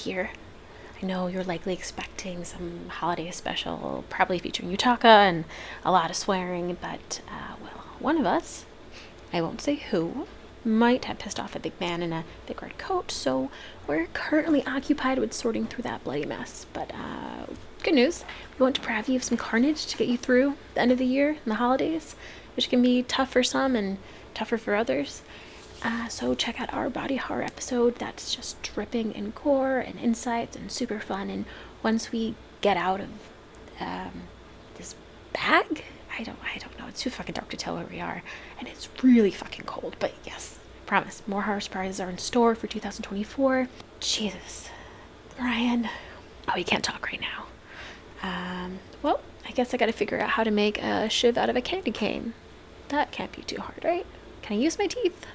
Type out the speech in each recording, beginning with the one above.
here. I know you're likely expecting some holiday special, probably featuring Utaka and a lot of swearing, but, uh, well, one of us, I won't say who, might have pissed off a big man in a big red coat, so we're currently occupied with sorting through that bloody mess. But, uh, good news, we want to deprive you of some carnage to get you through the end of the year and the holidays, which can be tough for some and tougher for others. Uh, so check out our body horror episode. That's just dripping in gore and insights and super fun. And once we get out of um, this bag, I don't, I don't know. It's too fucking dark to tell where we are, and it's really fucking cold. But yes, I promise. More horror surprises are in store for 2024. Jesus, Ryan. Oh, you can't talk right now. Um, well, I guess I got to figure out how to make a shiv out of a candy cane. That can't be too hard, right? Can I use my teeth?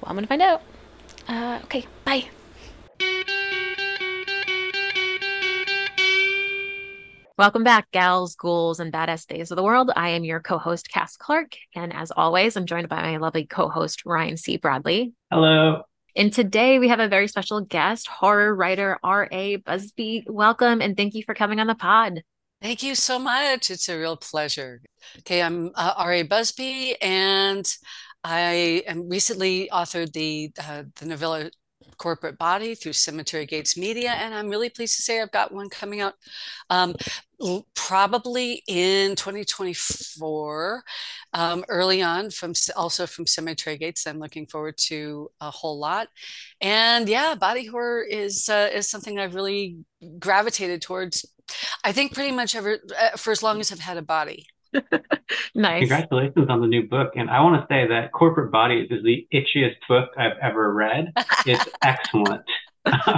Well, I'm gonna find out. Uh, okay, bye. Welcome back, gals, ghouls, and badass days of the world. I am your co-host, Cass Clark, and as always, I'm joined by my lovely co-host, Ryan C. Bradley. Hello. And today we have a very special guest, horror writer R.A. Busby. Welcome and thank you for coming on the pod. Thank you so much. It's a real pleasure. Okay, I'm uh, R.A. Busby, and I am recently authored the uh, the novella corporate body through Cemetery Gates Media, and I'm really pleased to say I've got one coming out um, probably in 2024, um, early on from also from Cemetery Gates. I'm looking forward to a whole lot, and yeah, body horror is uh, is something I've really gravitated towards. I think pretty much ever uh, for as long as I've had a body. nice. Congratulations on the new book. And I want to say that Corporate Bodies is the itchiest book I've ever read. It's excellent.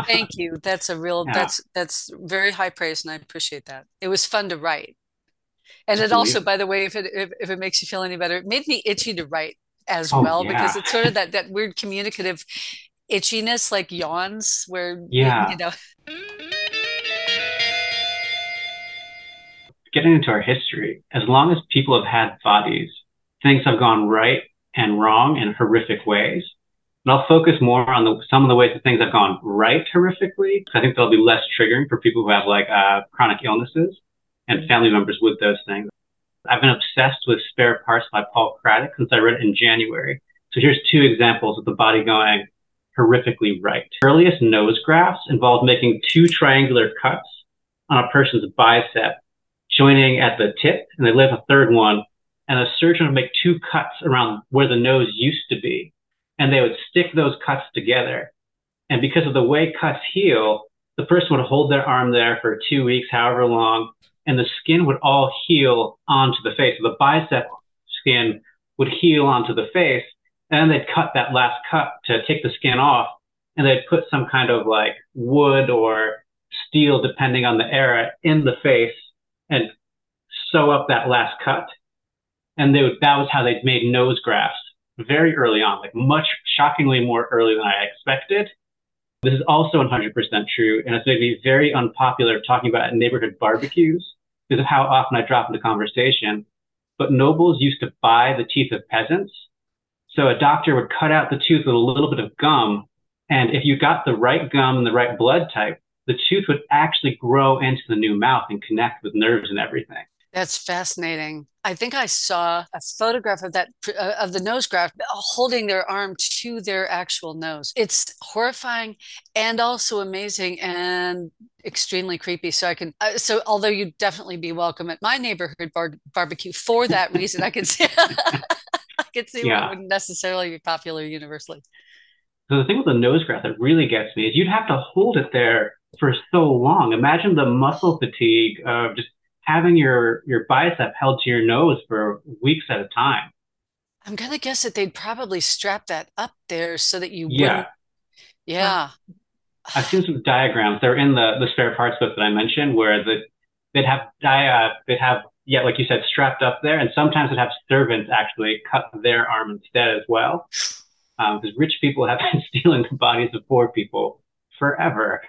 Thank you. That's a real yeah. that's that's very high praise and I appreciate that. It was fun to write. And it also, by the way, if it if, if it makes you feel any better, it made me itchy to write as oh, well yeah. because it's sort of that that weird communicative itchiness like yawns where yeah. you know getting into our history, as long as people have had bodies, things have gone right and wrong in horrific ways. And I'll focus more on the, some of the ways that things have gone right horrifically. I think they'll be less triggering for people who have like uh, chronic illnesses and family members with those things. I've been obsessed with Spare Parts by Paul Craddock since I read it in January. So here's two examples of the body going horrifically right. Earliest nose grafts involved making two triangular cuts on a person's bicep joining at the tip, and they left a third one. And a surgeon would make two cuts around where the nose used to be, and they would stick those cuts together. And because of the way cuts heal, the person would hold their arm there for two weeks, however long, and the skin would all heal onto the face. So the bicep skin would heal onto the face, and then they'd cut that last cut to take the skin off, and they'd put some kind of like wood or steel, depending on the era, in the face and sew up that last cut. And they would, that was how they made nose grafts very early on, like much shockingly more early than I expected. This is also 100% true, and it's made me very unpopular talking about neighborhood barbecues because of how often I drop into conversation. But nobles used to buy the teeth of peasants. So a doctor would cut out the tooth with a little bit of gum. And if you got the right gum and the right blood type, the tooth would actually grow into the new mouth and connect with nerves and everything. That's fascinating. I think I saw a photograph of that uh, of the nose graft holding their arm to their actual nose. It's horrifying and also amazing and extremely creepy. So I can uh, so although you'd definitely be welcome at my neighborhood bar- barbecue for that reason, I can see I can see yeah. why it wouldn't necessarily be popular universally. So the thing with the nose graft that really gets me is you'd have to hold it there for so long. Imagine the muscle fatigue of just having your your bicep held to your nose for weeks at a time. I'm gonna guess that they'd probably strap that up there so that you yeah wouldn't... yeah. I've seen some diagrams. They're in the the spare parts book that I mentioned where the they'd have dia they'd have yeah like you said strapped up there, and sometimes they'd have servants actually cut their arm instead as well, because um, rich people have been stealing the bodies of poor people forever.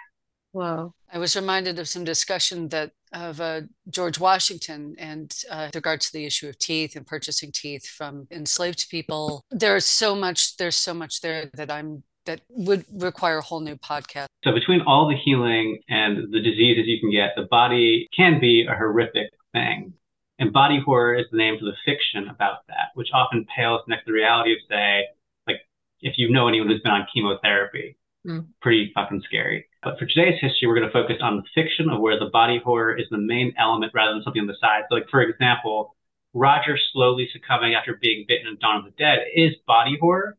Whoa. I was reminded of some discussion that of uh, George Washington and uh, with regard to the issue of teeth and purchasing teeth from enslaved people. There's so much. There's so much there that I'm that would require a whole new podcast. So between all the healing and the diseases you can get, the body can be a horrific thing. And body horror is the name for the fiction about that, which often pales next to the reality of, say, like if you know anyone who's been on chemotherapy, mm. pretty fucking scary. But for today's history, we're going to focus on the fiction of where the body horror is the main element rather than something on the side. So like, for example, Roger slowly succumbing after being bitten in Dawn of the Dead is body horror.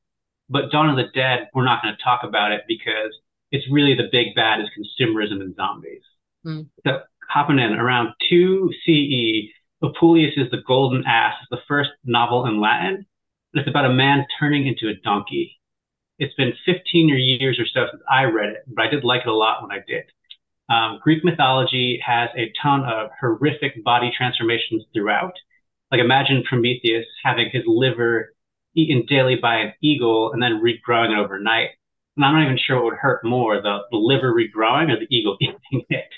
But Dawn of the Dead, we're not going to talk about it because it's really the big bad is consumerism and zombies. Mm. So hopping in around 2 CE, Apuleius is the Golden Ass, the first novel in Latin. And It's about a man turning into a donkey. It's been 15 years or so since I read it, but I did like it a lot when I did. Um, Greek mythology has a ton of horrific body transformations throughout. Like imagine Prometheus having his liver eaten daily by an eagle and then regrowing it overnight. And I'm not even sure what would hurt more, the, the liver regrowing or the eagle eating it.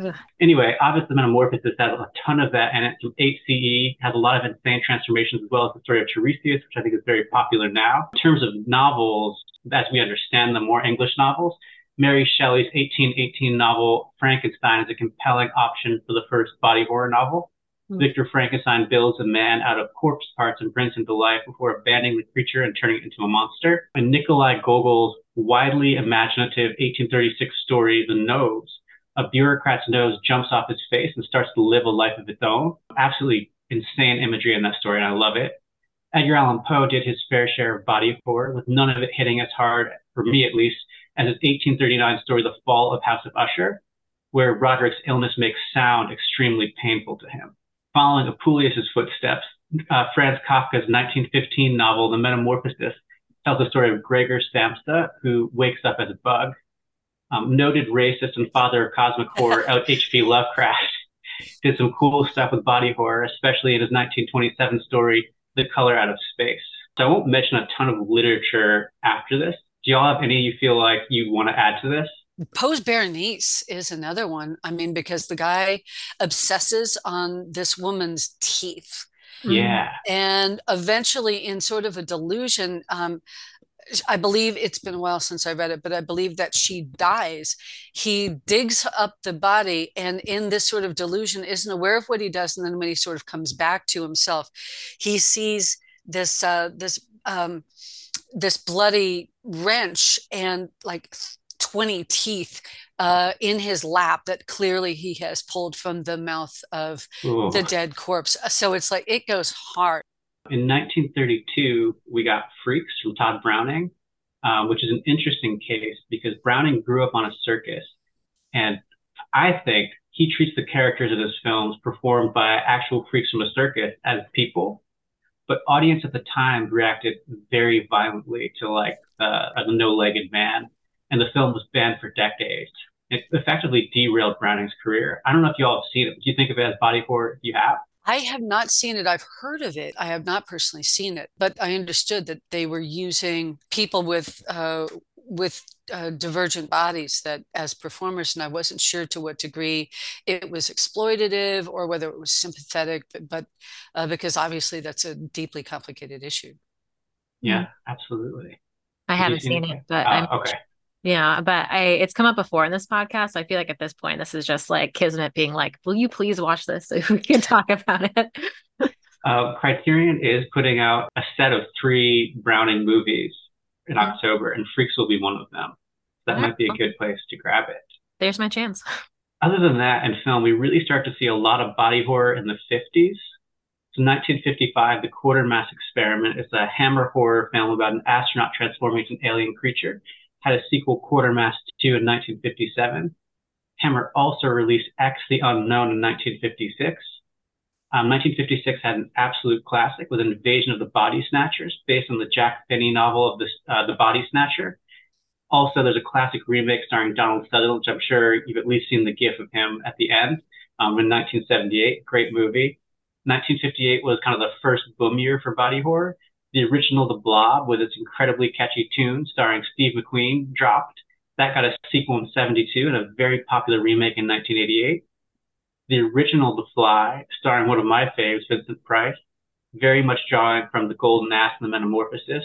Ugh. Anyway, the Metamorphosis has a ton of that, and it's from 8 CE, has a lot of insane transformations as well as the story of Tiresias, which I think is very popular now. In terms of novels, as we understand them, more English novels, Mary Shelley's 1818 novel Frankenstein is a compelling option for the first body horror novel. Mm. Victor Frankenstein builds a man out of corpse parts and brings him to life before abandoning the creature and turning it into a monster. And Nikolai Gogol's widely imaginative 1836 story, The Nose, a bureaucrat's nose jumps off his face and starts to live a life of its own. Absolutely insane imagery in that story, and I love it. Edgar Allan Poe did his fair share of body horror, with none of it hitting as hard, for me at least, as his 1839 story, The Fall of House of Usher, where Roderick's illness makes sound extremely painful to him. Following Apuleius' footsteps, uh, Franz Kafka's 1915 novel, The Metamorphosis, tells the story of Gregor Samsa, who wakes up as a bug um, noted racist and father of cosmic horror, H.P. Lovecraft, did some cool stuff with body horror, especially in his 1927 story, The Color Out of Space. So I won't mention a ton of literature after this. Do y'all have any you feel like you want to add to this? Poe's Berenice is another one. I mean, because the guy obsesses on this woman's teeth. Yeah. And eventually, in sort of a delusion, um, I believe it's been a while since I read it, but I believe that she dies. He digs up the body and, in this sort of delusion, isn't aware of what he does. And then when he sort of comes back to himself, he sees this uh, this um, this bloody wrench and like 20 teeth uh, in his lap that clearly he has pulled from the mouth of the dead corpse. So it's like it goes hard. In 1932, we got Freaks from Tod Browning, um, which is an interesting case because Browning grew up on a circus. And I think he treats the characters of his films performed by actual freaks from a circus as people. But audience at the time reacted very violently to like uh, a no-legged man, and the film was banned for decades. It effectively derailed Browning's career. I don't know if you all have seen it. Do you think of it as body horror? You have. I have not seen it. I've heard of it. I have not personally seen it, but I understood that they were using people with uh, with uh, divergent bodies that as performers, and I wasn't sure to what degree it was exploitative or whether it was sympathetic, but, but uh, because obviously that's a deeply complicated issue. Yeah, absolutely. I haven't seen it, but uh, I'm okay. Yeah, but I it's come up before in this podcast. So I feel like at this point, this is just like Kismet being like, "Will you please watch this so we can talk about it?" uh, Criterion is putting out a set of three Browning movies in mm-hmm. October, and Freaks will be one of them. That might be a good place to grab it. There's my chance. Other than that, in film, we really start to see a lot of body horror in the 50s. So 1955, The Quatermass Experiment is a hammer horror film about an astronaut transforming into an alien creature had a sequel, Quatermass 2, in 1957. Hammer also released X the Unknown in 1956. Um, 1956 had an absolute classic with Invasion of the Body Snatchers, based on the Jack Finney novel of the, uh, the Body Snatcher. Also, there's a classic remake starring Donald Sutherland, which I'm sure you've at least seen the gif of him at the end um, in 1978. Great movie. 1958 was kind of the first boom year for body horror the original The Blob with its incredibly catchy tune starring Steve McQueen dropped. That got a sequel in 72 and a very popular remake in 1988. The original The Fly, starring one of my faves, Vincent Price, very much drawing from The Golden Ass and the Metamorphosis.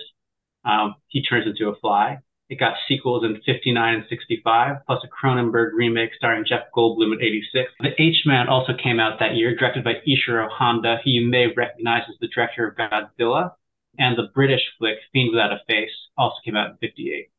Um, he turns into a fly. It got sequels in 59 and 65, plus a Cronenberg remake starring Jeff Goldblum in 86. The H-Man also came out that year, directed by Ishiro Honda, who you may recognize as the director of Godzilla. And the British flick Fiend Without a Face also came out in 58.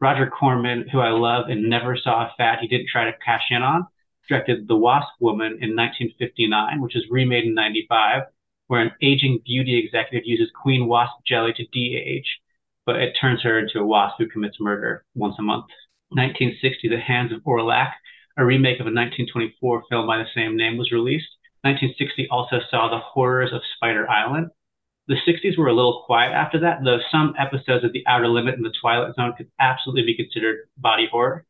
Roger Corman, who I love and never saw a fad he didn't try to cash in on, directed The Wasp Woman in 1959, which was remade in 95, where an aging beauty executive uses queen wasp jelly to de-age but it turns her into a wasp who commits murder once a month. 1960, The Hands of Orlac, a remake of a 1924 film by the same name, was released. 1960 also saw The Horrors of Spider Island. The 60s were a little quiet after that, though some episodes of The Outer Limit and The Twilight Zone could absolutely be considered body horror.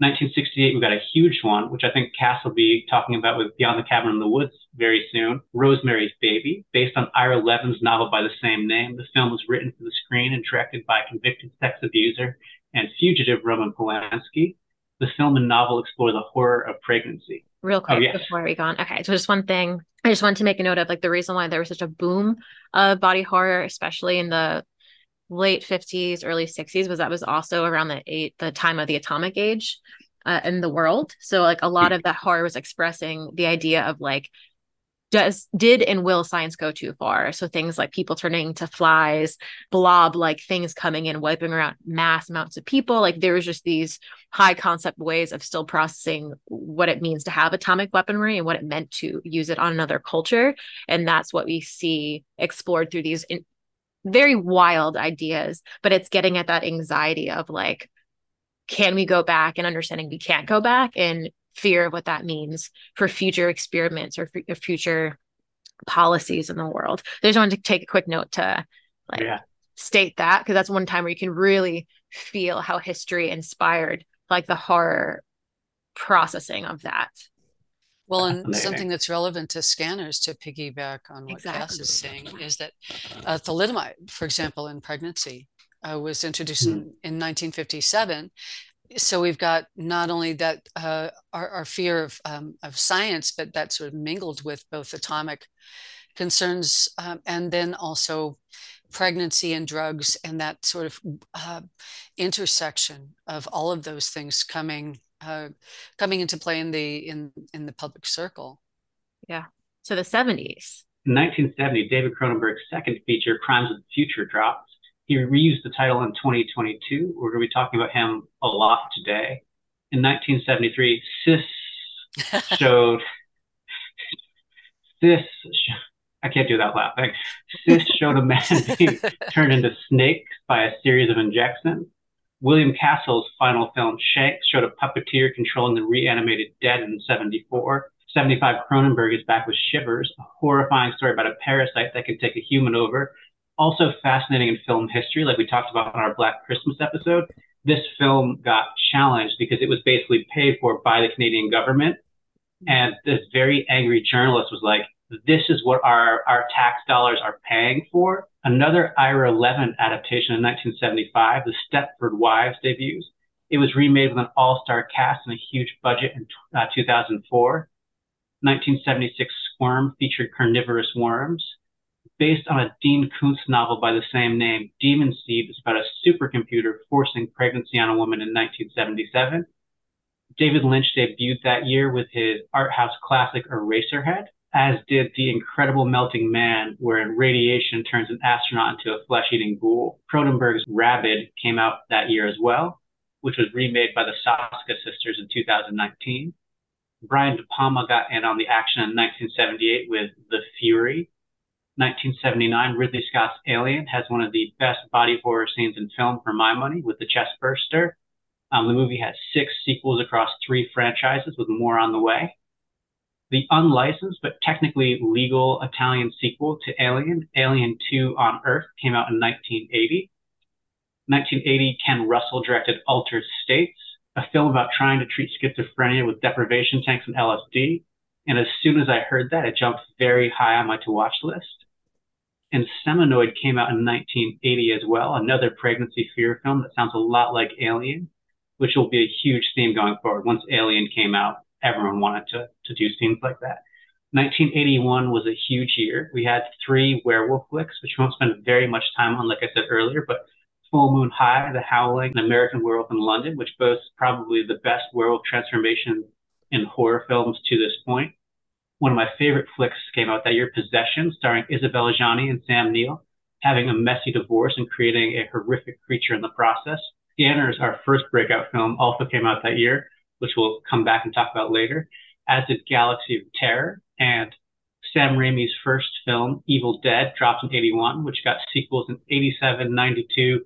1968, we got a huge one, which I think Cass will be talking about with Beyond the Cabin in the Woods very soon. Rosemary's Baby, based on Ira Levin's novel by the same name. The film was written for the screen and directed by convicted sex abuser and fugitive Roman Polanski. The film and novel explore the horror of pregnancy. Real oh, quick oh, yes. before we go on. Okay, so just one thing. I just wanted to make a note of like the reason why there was such a boom of body horror, especially in the late 50s early 60s was that was also around the eight the time of the atomic age uh, in the world. So like a lot of that horror was expressing the idea of like does did and will science go too far? So things like people turning to flies blob like things coming in wiping around mass amounts of people like there was just these high concept ways of still processing what it means to have atomic weaponry and what it meant to use it on another culture. And that's what we see explored through these in- very wild ideas, but it's getting at that anxiety of like, can we go back and understanding we can't go back? And fear of what that means for future experiments or f- future policies in the world. They just wanted to take a quick note to like yeah. state that because that's one time where you can really feel how history inspired like the horror processing of that. Well, and something that's relevant to scanners to piggyback on what exactly. Cass is saying is that uh, thalidomide, for example, in pregnancy, uh, was introduced mm. in, in 1957. So we've got not only that uh, our, our, fear of, um, of science, but that sort of mingled with both atomic concerns um, and then also pregnancy and drugs and that sort of uh, intersection of all of those things coming uh, coming into play in the in in the public circle. Yeah. So the 70s. In 1970, David Cronenberg's second feature, Crimes of the Future, drops. He reused the title in 2022. We're going to be talking about him a lot today. In 1973, Sis showed Sis. I can't do that laughing. Sis showed a man being turned into snake by a series of injections. William Castle's final film, Shanks, showed a puppeteer controlling the reanimated dead in 74. 75 Cronenberg is back with Shivers, a horrifying story about a parasite that can take a human over. Also fascinating in film history, like we talked about on our Black Christmas episode. This film got challenged because it was basically paid for by the Canadian government. And this very angry journalist was like, this is what our, our tax dollars are paying for. Another Ira Levin adaptation in 1975, The Stepford Wives debuts. It was remade with an all-star cast and a huge budget in uh, 2004. 1976 Squirm featured carnivorous worms. Based on a Dean Koontz novel by the same name, Demon Seed is about a supercomputer forcing pregnancy on a woman in 1977. David Lynch debuted that year with his art house classic Eraserhead as did The Incredible Melting Man, wherein radiation turns an astronaut into a flesh eating ghoul. Cronenberg's Rabid came out that year as well, which was remade by the Soska sisters in 2019. Brian De Palma got in on the action in 1978 with The Fury. 1979, Ridley Scott's Alien has one of the best body horror scenes in film for my money with the chest burster. Um, the movie has six sequels across three franchises with more on the way. The unlicensed but technically legal Italian sequel to Alien, Alien 2 on Earth, came out in 1980. 1980, Ken Russell directed Altered States, a film about trying to treat schizophrenia with deprivation tanks and LSD. And as soon as I heard that, it jumped very high on my to watch list. And Seminoid came out in 1980 as well, another pregnancy fear film that sounds a lot like Alien. which will be a huge theme going forward. Once Alien came out, everyone wanted to, to do scenes like that. 1981 was a huge year. We had three werewolf flicks, which we won't spend very much time on, like I said earlier, but Full Moon High, The Howling, and American Werewolf in London, which boasts probably the best werewolf transformation in horror films to this point. One of my favorite flicks came out that year, Possession, starring Isabella Adjani and Sam Neill, having a messy divorce and creating a horrific creature in the process. Scanners, our first breakout film, also came out that year, which we'll come back and talk about later, as did Galaxy of Terror and Sam Raimi's first film, Evil Dead, dropped in 81, which got sequels in 87, 92,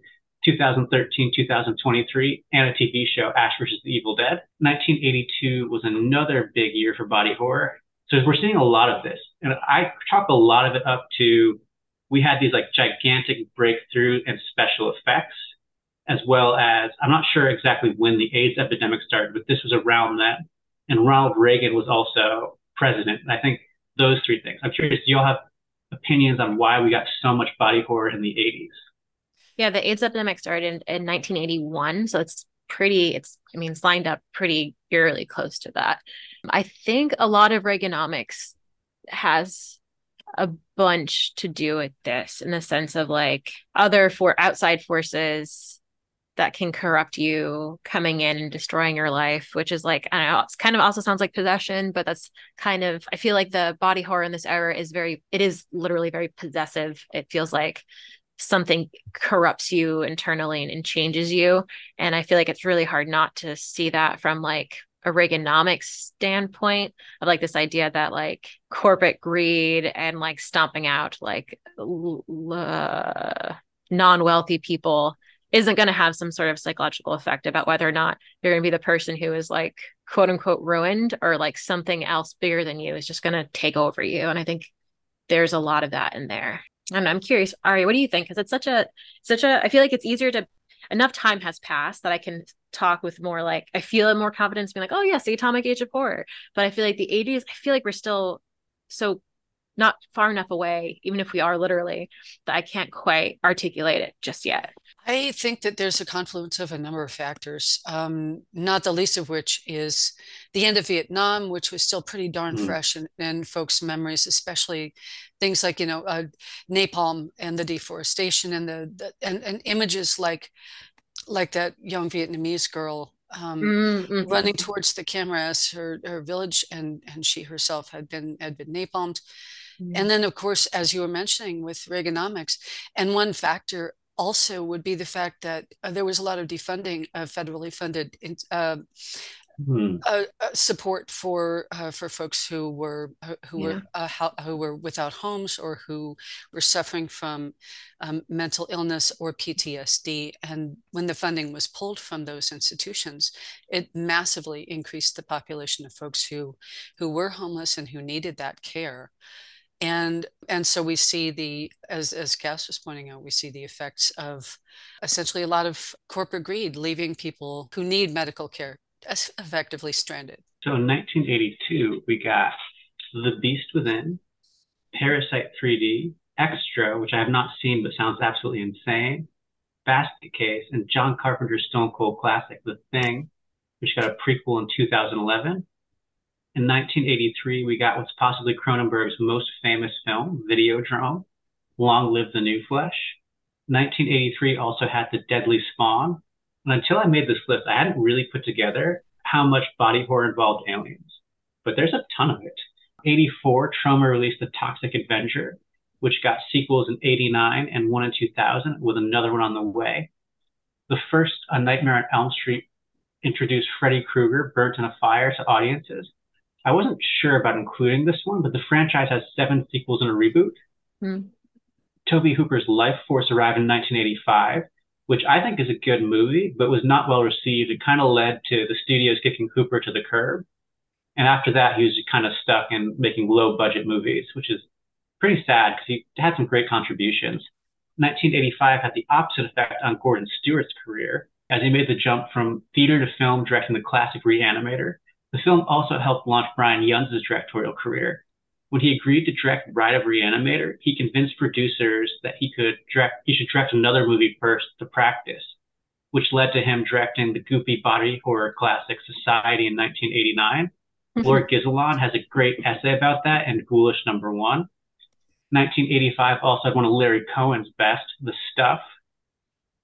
2013, 2023, and a TV show, Ash vs. the Evil Dead. 1982 was another big year for body horror. So we're seeing a lot of this. And I chalk a lot of it up to we had these like gigantic breakthrough and special effects, as well as I'm not sure exactly when the AIDS epidemic started, but this was around then. And Ronald Reagan was also president. And I think those three things. I'm curious, do y'all have opinions on why we got so much body horror in the 80s? Yeah, the AIDS epidemic started in, in 1981. So it's pretty, it's, I mean, it's lined up pretty eerily close to that. I think a lot of Reaganomics has a bunch to do with this in the sense of like other for outside forces that can corrupt you coming in and destroying your life, which is like, I know, it's kind of also sounds like possession, but that's kind of, I feel like the body horror in this era is very, it is literally very possessive. It feels like something corrupts you internally and, and changes you. And I feel like it's really hard not to see that from like a Reaganomics standpoint of like this idea that like corporate greed and like stomping out like uh, non-wealthy people isn't going to have some sort of psychological effect about whether or not you're going to be the person who is like quote unquote ruined or like something else bigger than you is just going to take over you. And i think there's a lot of that in there. And i'm curious ari what do you think? Because it's such a such a i feel like it's easier to enough time has passed that I can talk with more like I feel more confidence being like, oh yes, the atomic age of horror. But I feel like the 80s, I feel like we're still so not far enough away, even if we are literally, that I can't quite articulate it just yet. I think that there's a confluence of a number of factors, um, not the least of which is the end of Vietnam, which was still pretty darn mm-hmm. fresh in, in, folks' memories, especially things like you know uh, napalm and the deforestation and the, the and, and images like like that young Vietnamese girl um, mm-hmm. running towards the camera as her, her village and and she herself had been had been napalmed. Mm-hmm. And then, of course, as you were mentioning with Reaganomics, and one factor also would be the fact that uh, there was a lot of defunding of federally funded uh, hmm. uh, uh, support for uh, for folks who were uh, who yeah. were who were without homes or who were suffering from um, mental illness or PTSD. And when the funding was pulled from those institutions, it massively increased the population of folks who who were homeless and who needed that care and and so we see the as as Cass was pointing out, we see the effects of essentially a lot of corporate greed, leaving people who need medical care effectively stranded. So in 1982, we got The Beast Within, Parasite 3D, Extra, which I have not seen but sounds absolutely insane, Basket Case, and John Carpenter's Stone Cold classic, The Thing, which got a prequel in 2011. In 1983, we got what's possibly Cronenberg's most famous film, Videodrome, Long Live the New Flesh. 1983 also had The Deadly Spawn. And until I made this list, I hadn't really put together how much body horror involved aliens. But there's a ton of it. 84, Troma released The Toxic Avenger, which got sequels in 89 and one in 2000, with another one on the way. The first, A Nightmare on Elm Street, introduced Freddy Krueger, Burnt in a Fire, to audiences I wasn't sure about including this one, but the franchise has seven sequels and a reboot. Mm. Tobe Hooper's Life Force arrived in 1985, which I think is a good movie, but was not well received. It kind of led to the studios kicking Hooper to the curb. And after that, he was kind of stuck in making low budget movies, which is pretty sad because he had some great contributions. 1985 had the opposite effect on Gordon Stewart's career as he made the jump from theater to film directing the classic Reanimator the film also helped launch Brian Yuzna's directorial career. When he agreed to direct Bride of Reanimator, he convinced producers that he could direct he should direct another movie first to practice. which led to him directing the goopy body horror classic Society in 1989. Mm-hmm. Lord Gizelon has a great essay about that in Ghoulish Number One. 1985 also had one of Larry Cohen's best, The Stuff.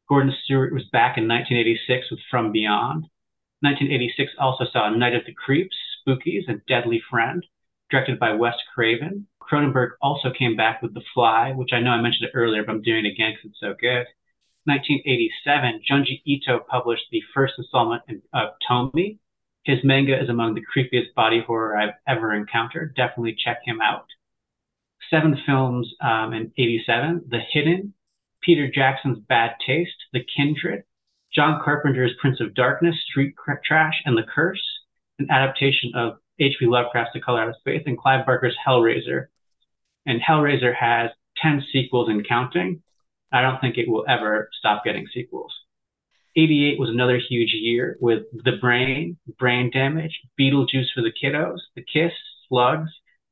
Gordon Stewart was back in 1986 with From Beyond. 1986 also saw Night of the Creeps, Spookies, and Deadly Friend, directed by Wes Craven. Cronenberg also came back with The Fly, which I know I mentioned it earlier, but I'm doing it again because it's so good. 1987, Junji Ito published the first installment of Tomie. His manga is among the creepiest body horror I've ever encountered. Definitely check him out. Seven films um, in 87, The Hidden, Peter Jackson's Bad Taste, The Kindred, John Carpenter's Prince of Darkness, Street Trash, and The Curse, an adaptation of H.P. Lovecraft's The Color Out of Space, and Clive Barker's Hellraiser. And Hellraiser has 10 sequels and counting. I don't think it will ever stop getting sequels. 88 was another huge year with The Brain, Brain Damage, Beetlejuice for the Kiddos, The Kiss, Slugs,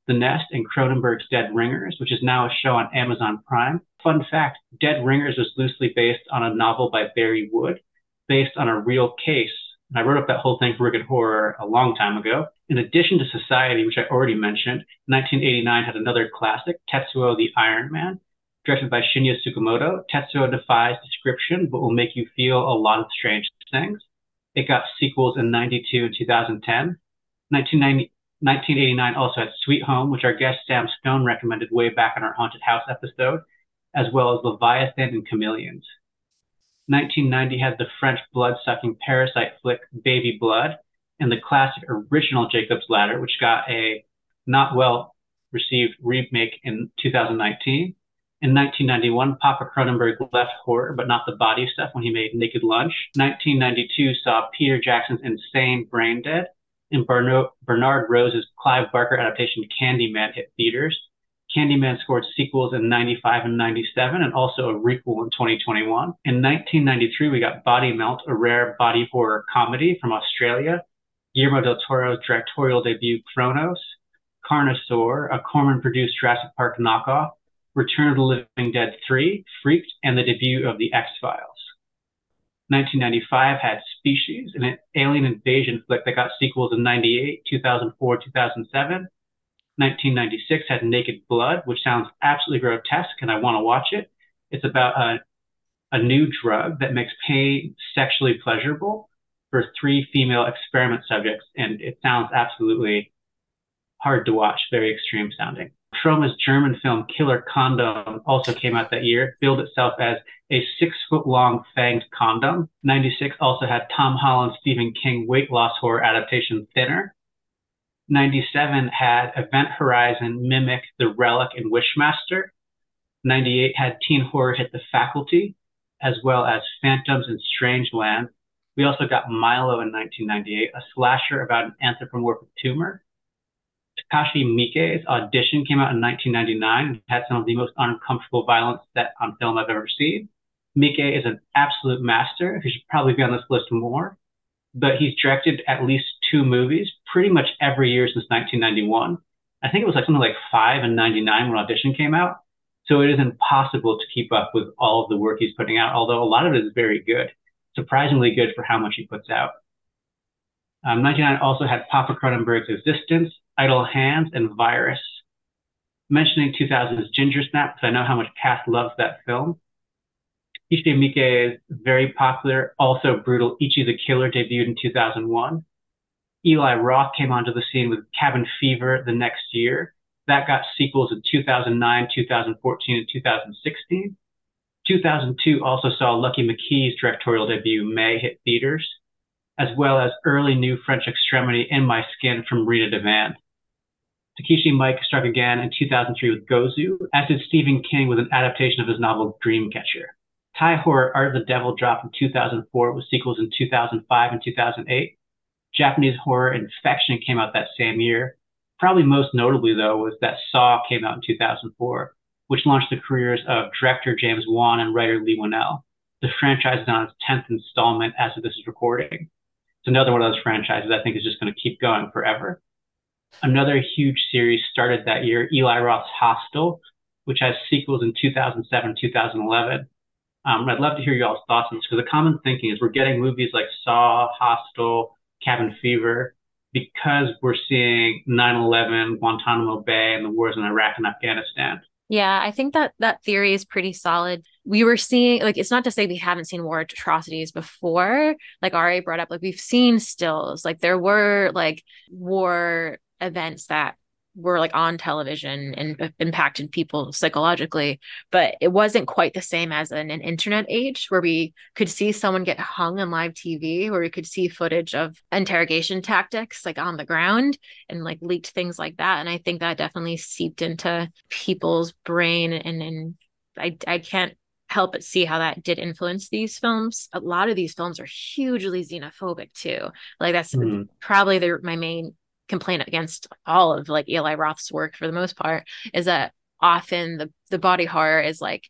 The Nest, and Cronenberg's Dead Ringers, which is now a show on Amazon Prime. Fun fact Dead Ringers was loosely based on a novel by Bari Wood, based on a real case. And I wrote up that whole thing for Wicked Horror a long time ago. In addition to Society, which I already mentioned, 1989 had another classic, Tetsuo the Iron Man, directed by Shinya Tsukamoto. Tetsuo defies description, but will make you feel a lot of strange things. It got sequels in 92 and 2010. 1989 also had Sweet Home, which our guest Sam Stone recommended way back in our Haunted House episode, as well as Leviathan and Chameleons. 1990 had the French blood-sucking parasite flick Baby Blood, and the classic original Jacob's Ladder, which got a not well received remake in 2019. In 1991, Papa Cronenberg left horror, but not the body stuff when he made Naked Lunch. 1992 saw Peter Jackson's insane Brain Dead, and Bernard Rose's Clive Barker adaptation Candyman hit theaters. Candyman scored sequels in 95 and 97 and also a requel in 2021. In 1993, we got Body Melt, a rare body horror comedy from Australia. Guillermo del Toro's directorial debut Cronos, Carnosaur, a Corman produced Jurassic Park knockoff, Return of the Living Dead 3, Freaked, and the debut of The X Files. 1995 had Species, an alien invasion flick that got sequels in 98, 2004, 2007. 1996 had Naked Blood, which sounds absolutely grotesque, and I want to watch it. It's about a, a new drug that makes pain sexually pleasurable for three female experiment subjects, and it sounds absolutely hard to watch, very extreme sounding. Troma's German film Killer Condom also came out that year, billed itself as a six foot long fanged condom. 96 also had Tom Holland's Stephen King weight loss horror adaptation Thinner. 97 had Event Horizon mimic The Relic and Wishmaster. 98 had teen horror hit The Faculty, as well as Phantoms in Strangeland. We also got Milo in 1998, a slasher about an anthropomorphic tumor. Takashi Miike's Audition came out in 1999 and had some of the most uncomfortable violence set on film I've ever seen. Miike is an absolute master. He should probably be on this list more. But he's directed at least two movies pretty much every year since 1991. I think it was like something like five and 99 when Audition came out. So it is impossible to keep up with all of the work he's putting out, although a lot of it is very good, surprisingly good for how much he puts out. Um, 99 also had Papa Cronenberg's eXistenZ, Idle Hands, and Virus. Mentioning 2000's Ginger Snap, because I know how much Cass loves that film. Ichi Miike is very popular, also brutal. Ichi the Killer debuted in 2001. Eli Roth came onto the scene with Cabin Fever the next year. That got sequels in 2009, 2014, and 2016. 2002 also saw Lucky McKee's directorial debut, May, hit theaters as well as early new French extremity in my skin from Rita Devand. Takashi Miike struck again in 2003 with Gozu, as did Stephen King with an adaptation of his novel Dreamcatcher. Thai horror Art of the Devil dropped in 2004 with sequels in 2005 and 2008. Japanese horror Infection came out that same year. Probably most notably, though, was that Saw came out in 2004, which launched the careers of director James Wan and writer Leigh Whannell. The franchise is on its 10th installment as of this is recording. It's another one of those franchises I think is just going to keep going forever. Another huge series started that year, Eli Roth's Hostel, which has sequels in 2007, 2011. Um, I'd love to hear y'all's thoughts on this because the common thinking is we're getting movies like Saw, Hostel, Cabin Fever because we're seeing 9/11, Guantanamo Bay, and the wars in Iraq and Afghanistan. Yeah, I think that that theory is pretty solid. We were seeing like it's not to say we haven't seen war atrocities before. Like Ari brought up, like we've seen stills. Like there were like war events that were like on television and impacted people psychologically but it wasn't quite the same as in an, internet age where we could see someone get hung on live tv where we could see footage of interrogation tactics like on the ground and like leaked things like that and i think that definitely seeped into people's brain and and i i can't help but see how that did influence these films. A lot of these films are hugely xenophobic too. Like that's mm. probably the, my main complaint against all of like Eli Roth's work for the most part is that often the the body horror is like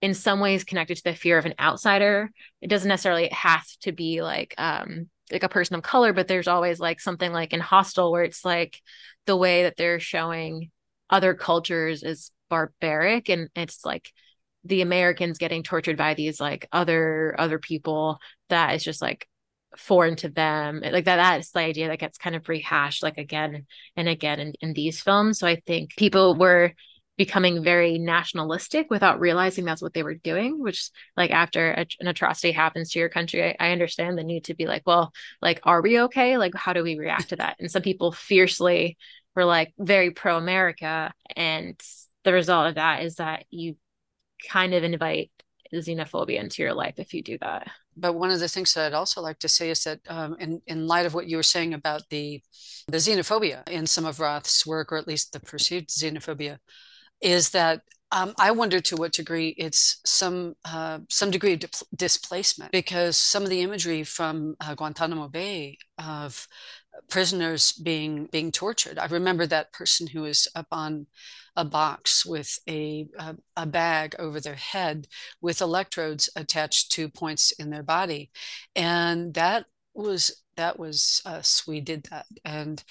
in some ways connected to the fear of an outsider. It doesn't necessarily have to be like um like a person of color, but there's always like something like in Hostel where it's like the way that they're showing other cultures is barbaric and it's like the Americans getting tortured by these like other other people that is just like foreign to them. Like that that's the idea that gets kind of rehashed like again and again in, in these films. So i think people were becoming very nationalistic without realizing that's what they were doing which like after a, an atrocity happens to your country I, I, understand the need to be like well like are we okay? Like how do we react to that? And some people fiercely were like very pro america and the result of that is that you kind of invite xenophobia into your life if you do that but one of the things that I'd also like to say is that, um, in in light of what you were saying about the the xenophobia in some of Roth's work, or at least the perceived xenophobia, is that um, I wonder to what degree it's some uh, some degree of di- displacement because some of the imagery from uh, Guantanamo Bay of prisoners being being tortured. I remember that person who was up on a box with a, a, a bag over their head with electrodes attached to points in their body, and that was that was us. We did that, and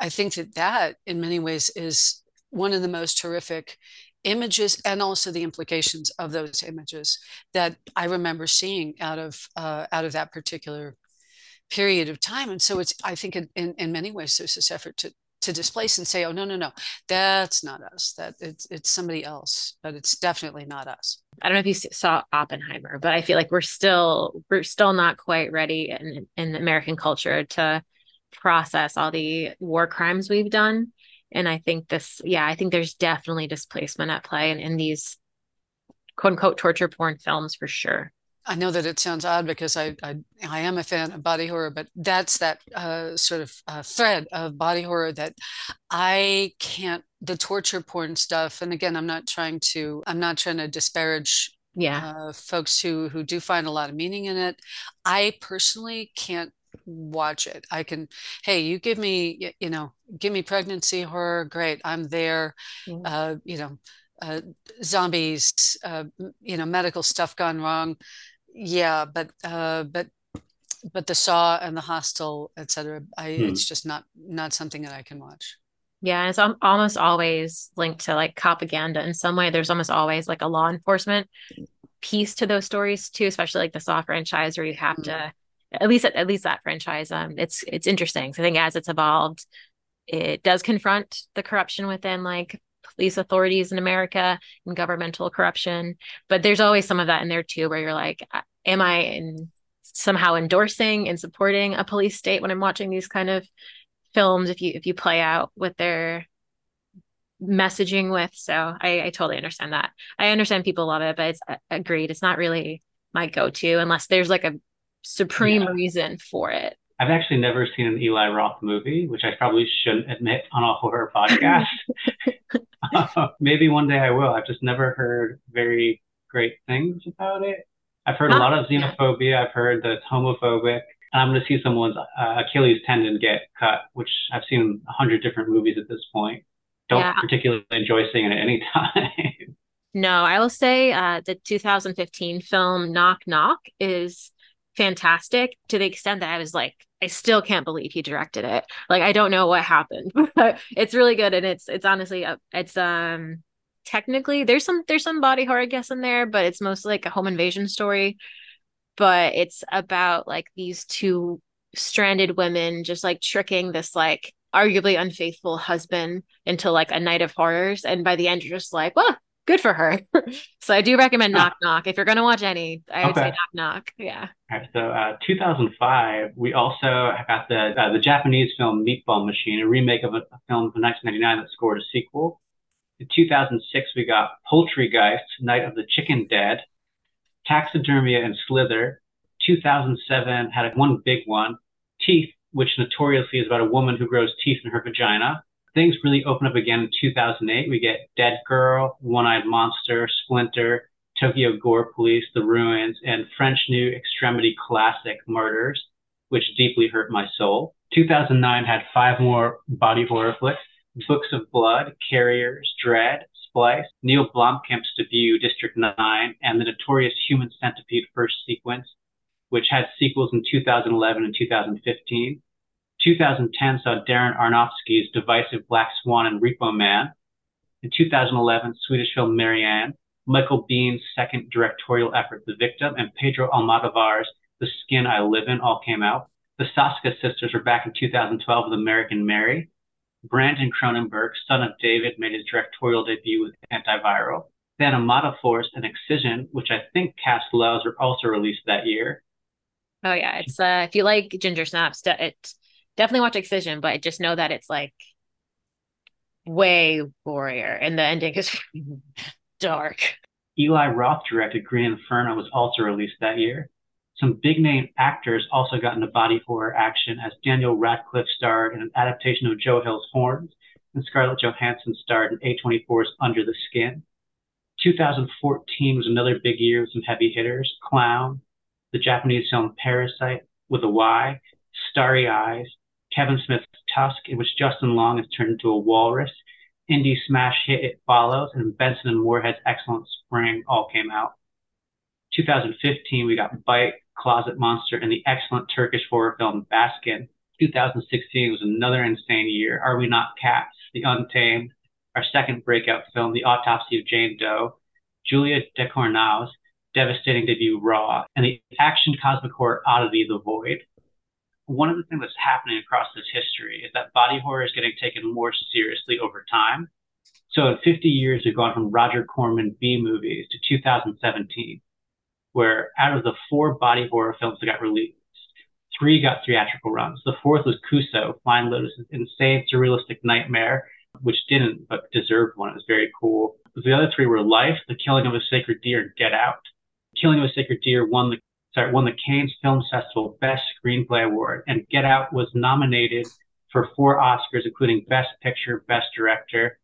I think that that in many ways is one of the most horrific images and also the implications of those images that I remember seeing out of uh, out of that particular period of time. And so it's, I think in, in, in many ways, there's this effort to, to displace and say, oh, no, no, no, that's not us. That it's, it's somebody else, but it's definitely not us. I don't know if you saw Oppenheimer, but I feel like we're still, we're still not quite ready in, in American culture to process all the war crimes we've done. And I think this, yeah, I think there's definitely displacement at play in, in these quote unquote torture porn films for sure. I know that it sounds odd because I, I, I am a fan of body horror, but that's that uh, sort of uh, thread of body horror that I can't the torture porn stuff. And again, I'm not trying to I'm not trying to disparage yeah uh, folks who who do find a lot of meaning in it. I personally can't watch it. I can hey, you give me you know give me pregnancy horror, great, I'm there. Mm-hmm. Uh, you know. Uh, zombies, uh, you know, medical stuff gone wrong yeah but uh but but the saw and the hostel etc i hmm. it's just not not something that i can watch yeah it's almost always linked to like propaganda in some way there's almost always like a law enforcement piece to those stories too especially like the saw franchise where you have hmm. to at least at, at least that franchise um it's it's interesting so i think as it's evolved it does confront the corruption within like police authorities in America and governmental corruption. But there's always some of that in there too, where you're like, am I in somehow endorsing and supporting a police state when I'm watching these kind of films? If you if you play out what they're messaging with, so I, I totally understand that. I understand people love it, but it's agreed. It's not really my go-to unless there's like a supreme yeah. reason for it. I've actually never seen an Eli Roth movie, which I probably shouldn't admit on a horror podcast. uh, maybe one day I will. I've just never heard very great things about it. I've heard a lot of xenophobia. I've heard that it's homophobic. And I'm going to see someone's uh, Achilles tendon get cut, which I've seen a hundred different movies at this point. Don't yeah. particularly enjoy seeing it at any time. No, I will say uh, the 2015 film Knock Knock is fantastic to the extent that I was like, I still can't believe he directed it. Like I don't know what happened, but it's really good and it's it's honestly uh, it's um technically there's some there's some body horror I guess in there, but it's mostly like a home invasion story. But it's about like these two stranded women just like tricking this like arguably unfaithful husband into like a night of horrors. And by the end, you're just like, well, good for her. so I do recommend Knock Knock. If you're going to watch any, I would okay. say Knock Knock. Yeah. Right. So uh, 2005, we also got the uh, the Japanese film Meatball Machine, a remake of a, a film from 1999 that scored a sequel. In 2006, we got Poultrygeist, Night of the Chicken Dead, Taxidermia and Slither. 2007 had one big one, Teeth, which notoriously is about a woman who grows teeth in her vagina. Things really open up again in 2008. We get Dead Girl, One Eyed Monster, Splinter, Tokyo Gore Police, The Ruins, and French New Extremity classic Martyrs, which deeply hurt my soul. 2009 had five more body horror flicks Books of Blood, Carriers, Dread, Splice, Neill Blomkamp's debut, District 9, and the notorious Human Centipede first sequence, which had sequels in 2011 and 2015. 2010 saw Darren Aronofsky's divisive Black Swan and Repo Man. In 2011, Swedish film Marianne, Michael Biehn's second directorial effort, The Victim, and Pedro Almodovar's The Skin I Live In all came out. The Soska sisters were back in 2012 with American Mary. Brandon Cronenberg, son of David, made his directorial debut with Antiviral. Then Amada Force and Excision, which I think Cass loves, were also released that year. Oh yeah, it's uh if you like Ginger Snaps, it definitely watch Excision, but I just know that it's like way gorier, and the ending is mm-hmm. dark. Eli Roth directed Green Inferno was also released that year. Some big name actors also got into body horror action as Daniel Radcliffe starred in an adaptation of Joe Hill's Horns, and Scarlett Johansson starred in A24's Under the Skin. 2014 was another big year with some heavy hitters Clown, the Japanese film Parasite with a Y, Starry Eyes, Kevin Smith's Tusk, in which Justin Long is turned into a walrus, indie smash hit It Follows, and Benson and Moorhead's excellent Spring all came out. 2015, we got Bite, Closet Monster, and the excellent Turkish horror film Baskin. 2016 was another insane year. Are We Not Cats? The Untamed, our second breakout film, The Autopsy of Jane Doe, Julia de Ducournau's devastating debut Raw, and the action cosmic horror oddity The Void. One of the things that's happening across this history is that body horror is getting taken more seriously over time. So in 50 years, we've gone from Roger Corman B movies to 2017, where out of the four body horror films that got released, three got theatrical runs. The fourth was Kuso, Flying Lotus's insane surrealistic nightmare, which didn't but deserved one. It was very cool. The other three were Life, The Killing of a Sacred Deer, and Get Out. Killing of a Sacred Deer won the sorry, won the Cannes Film Festival Best Screenplay Award, and Get Out was nominated for four Oscars, including Best Picture, Best Director,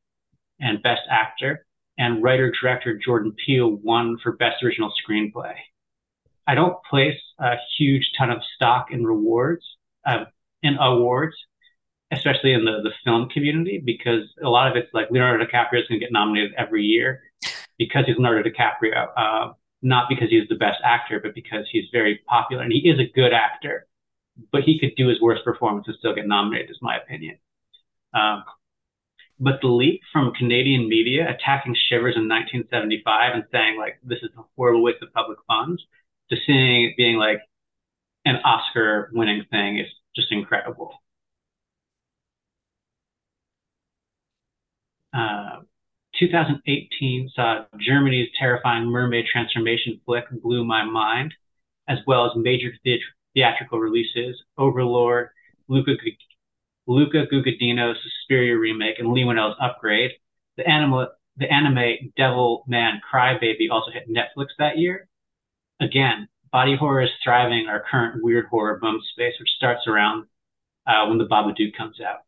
and Best Actor. And writer director Jordan Peele won for Best Original Screenplay. I don't place a huge ton of stock in rewards, uh, in awards, especially in the, the film community, because a lot of it's like Leonardo DiCaprio is going to get nominated every year because he's Leonardo DiCaprio. Uh, not because he's the best actor, but because he's very popular and he is a good actor. But he could do his worst performance and still get nominated, is my opinion. Um, but the leap from Canadian media attacking Shivers in 1975 and saying like this is a horrible waste of public funds, to seeing it being like an Oscar-winning thing is just incredible. Uh, 2018 saw Germany's terrifying mermaid transformation flick Blue My Mind, as well as major theatrical releases Overlord, Luca, Luca Guadagnino's Suspiria remake, and Leigh Whannell's Upgrade. The anime, the anime Devil Man Crybaby also hit Netflix that year. Again, body horror is thriving our current weird horror boom space, which starts around uh, when the Babadook comes out.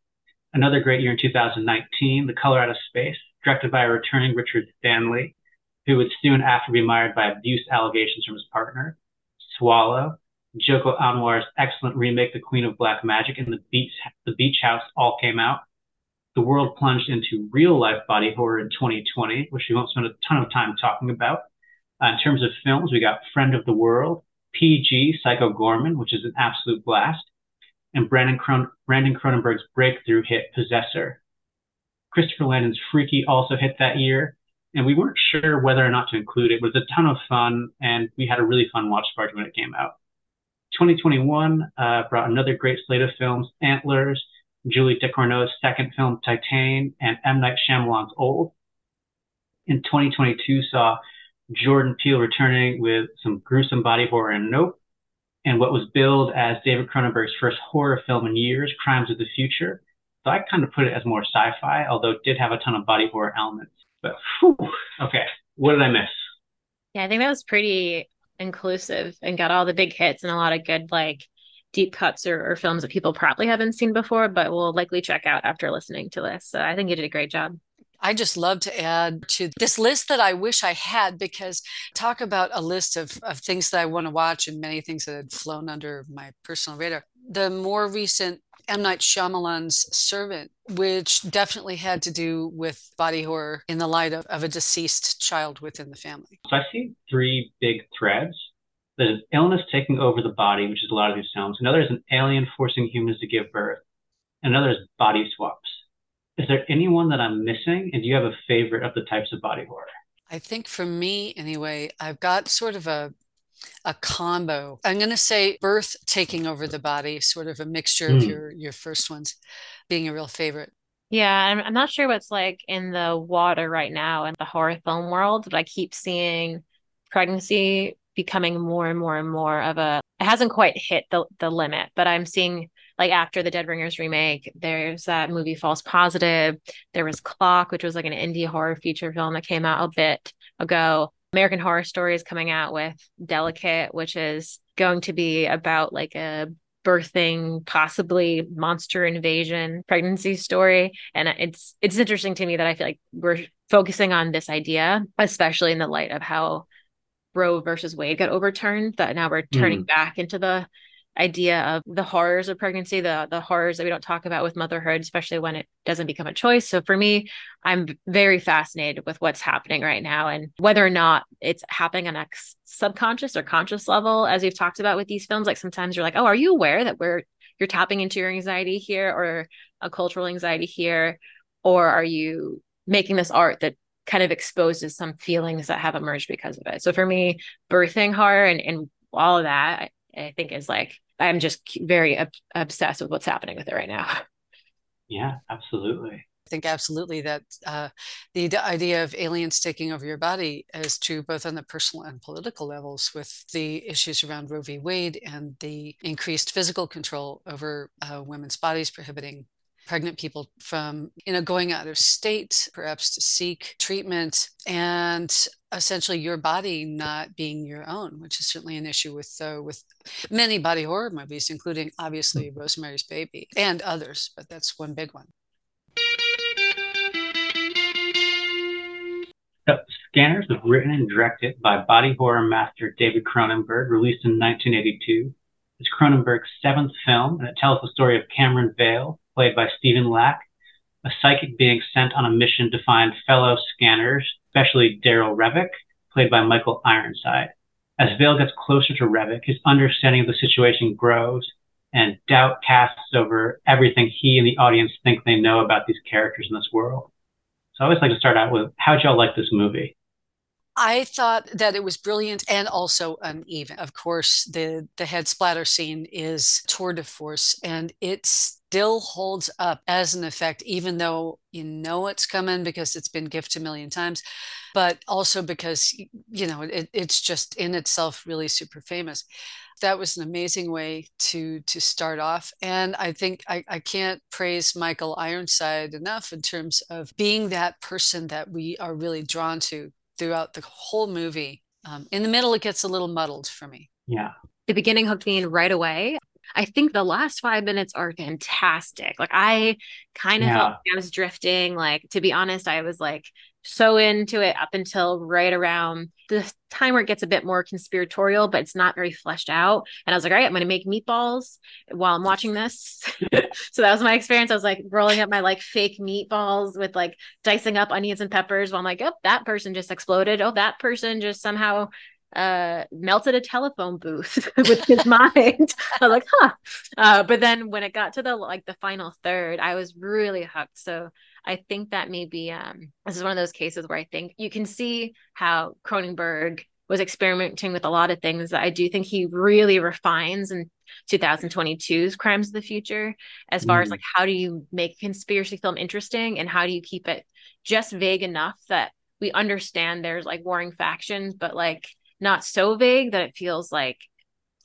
Another great year in 2019, The Color Out of Space, directed by a returning Richard Stanley, who would soon after be mired by abuse allegations from his partner. Swallow, Joko Anwar's excellent remake, The Queen of Black Magic, and The Beach, the Beach House all came out. The world plunged into real life body horror in 2020, which we won't spend a ton of time talking about. Uh, in terms of films, we got Friend of the World, PG, Psycho Goreman, which is an absolute blast, and Brandon, Cron- Brandon Cronenberg's breakthrough hit Possessor, Christopher Landon's Freaky also hit that year. and we weren't sure whether or not to include it. It was a ton of fun, and we had a really fun watch party when it came out. 2021 uh, brought another great slate of films: Antlers, Julie Ducournau's second film Titane, and M Night Shyamalan's Old. In 2022 saw Jordan Peele returning with some gruesome body horror in Nope, and what was billed as David Cronenberg's first horror film in years, Crimes of the Future. So I kind of put it as more sci-fi, although it did have a ton of body horror elements. But whew, okay, what did I miss? Yeah, I think that was pretty inclusive and got all the big hits and a lot of good like deep cuts or, or films that people probably haven't seen before, but will likely check out after listening to this. So I think you did a great job. I just love to add to this list that I wish I had because talk about a list of, of things that I want to watch and many things that had flown under my personal radar. The more recent M. Night Shyamalan's Servant, which definitely had to do with body horror in the light of, of a deceased child within the family. So I see three big threads. There's an illness taking over the body, which is a lot of these films. Another is an alien forcing humans to give birth. Another is body swaps. Is there anyone that I'm missing? And do you have a favorite of the types of body horror? I think for me, anyway, I've got sort of a a combo. I'm going to say birth taking over the body, sort of a mixture mm. of your your first ones being a real favorite. Yeah, I'm, I'm not sure what's like in the water right now in the horror film world, but I keep seeing pregnancy becoming more and more and more of a it hasn't quite hit the the limit, but I'm seeing like after the Dead Ringers remake, there's that movie False Positive. There was Clock, which was like an indie horror feature film that came out a bit ago. American Horror Story is coming out with Delicate, which is going to be about like a birthing possibly monster invasion pregnancy story and it's it's interesting to me that i feel like we're focusing on this idea especially in the light of how roe versus wade got overturned that now we're turning mm. back into the idea of the horrors of pregnancy, the the horrors that we don't talk about with motherhood, especially when it doesn't become a choice. So for me, I'm very fascinated with what's happening right now and whether or not it's happening on a subconscious or conscious level, as we've talked about with these films. Like sometimes you're like, oh, are you aware that we're you're tapping into your anxiety here or a cultural anxiety here? Or are you making this art that kind of exposes some feelings that have emerged because of it? So for me, birthing horror and, and all of that I think is like I'm just very ob- obsessed with what's happening with it right now. Yeah, absolutely. I think absolutely that uh, the, the idea of aliens taking over your body is true both on the personal and political levels with the issues around Roe v. Wade and the increased physical control over uh, women's bodies, prohibiting pregnant people from you know going out of state perhaps to seek treatment and essentially your body not being your own which is certainly an issue with uh, with many body horror movies including obviously mm. rosemary's baby and others but that's one big one Scanners was written and directed by body horror master David Cronenberg, released in 1982. It's Cronenberg's seventh film, and it tells the story of Cameron Vale, played by Stephen Lack, a psychic being sent on a mission to find fellow scanners, especially Daryl Revok, played by Michael Ironside. As Vale gets closer to Revok, his understanding of the situation grows, and doubt casts over everything he and the audience think they know about these characters in this world. So I always like to start out with, how'd y'all like this movie? I thought that it was brilliant and also uneven. Of course, the the head splatter scene is tour de force, and it still holds up as an effect, even though you know it's coming because it's been gifted a million times, but also because you know it, it's just in itself really super famous. That was an amazing way to to start off, and I think I, I can't praise Michael Ironside enough in terms of being that person that we are really drawn to throughout the whole movie. Um, in the middle, it gets a little muddled for me. Yeah. The beginning hooked me in right away. I think the last five minutes are fantastic. Like I kind of yeah. felt like I was drifting. Like to be honest, I was like so into it up until right around the time where it gets a bit more conspiratorial, but it's not very fleshed out. And I was like, all right, I'm going to make meatballs while I'm watching this. so that was my experience. I was like rolling up my like fake meatballs with like dicing up onions and peppers while I'm like, oh, that person just exploded. Oh, that person just somehow uh melted a telephone booth with his mind i was like huh uh but then when it got to the like the final third i was really hooked so I think that maybe um, this is one of those cases where I think you can see how Cronenberg was experimenting with a lot of things that I do think he really refines in 2022's Crimes of the Future, as far mm. as like how do you make a conspiracy film interesting and how do you keep it just vague enough that we understand there's like warring factions, but like not so vague that it feels like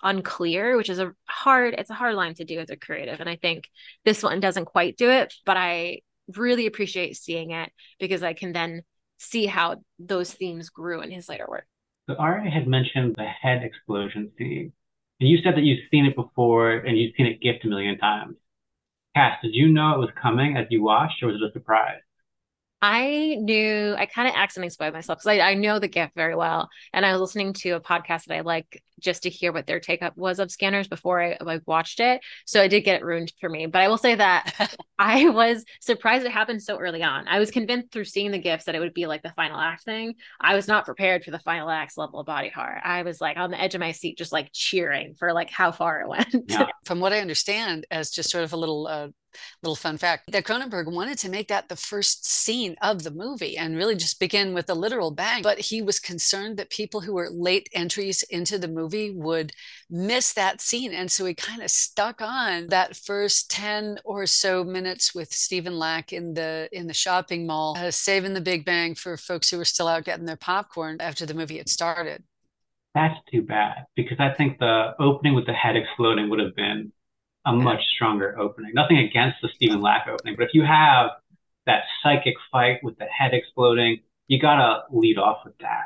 unclear, which is a hard, it's a hard line to do as a creative. And I think this one doesn't quite do it, but I really appreciate seeing it because I can then see how those themes grew in his later work. So Ari had mentioned the head explosion scene. And you said that you've seen it before and you've seen it gift a million times. Cass, did you know it was coming as you watched, or was it a surprise? I knew I kind of accidentally spoiled myself because I, I know the gift very well. And I was listening to a podcast that I like just to hear what their take up was of scanners before I like watched it. So I did get it ruined for me. But I will say that I was surprised it happened so early on. I was convinced through seeing the gifts that it would be like the final act thing. I was not prepared for the final acts level of body horror. I was like on the edge of my seat, just like cheering for like how far it went. Yeah. From what I understand, as just sort of a little uh, little fun fact that Cronenberg wanted to make that the first scene of the movie and really just begin with a literal bang. But he was concerned that people who were late entries into the movie would miss that scene. And so he kind of stuck on that first 10 or so minutes with Stephen Lack in the in the shopping mall, uh, saving the big bang for folks who were still out getting their popcorn after the movie had started. That's too bad because I think the opening with the head exploding would have been a much stronger opening. Nothing against the Stephen Lack opening, but if you have that psychic fight with the head exploding, you gotta lead off with that.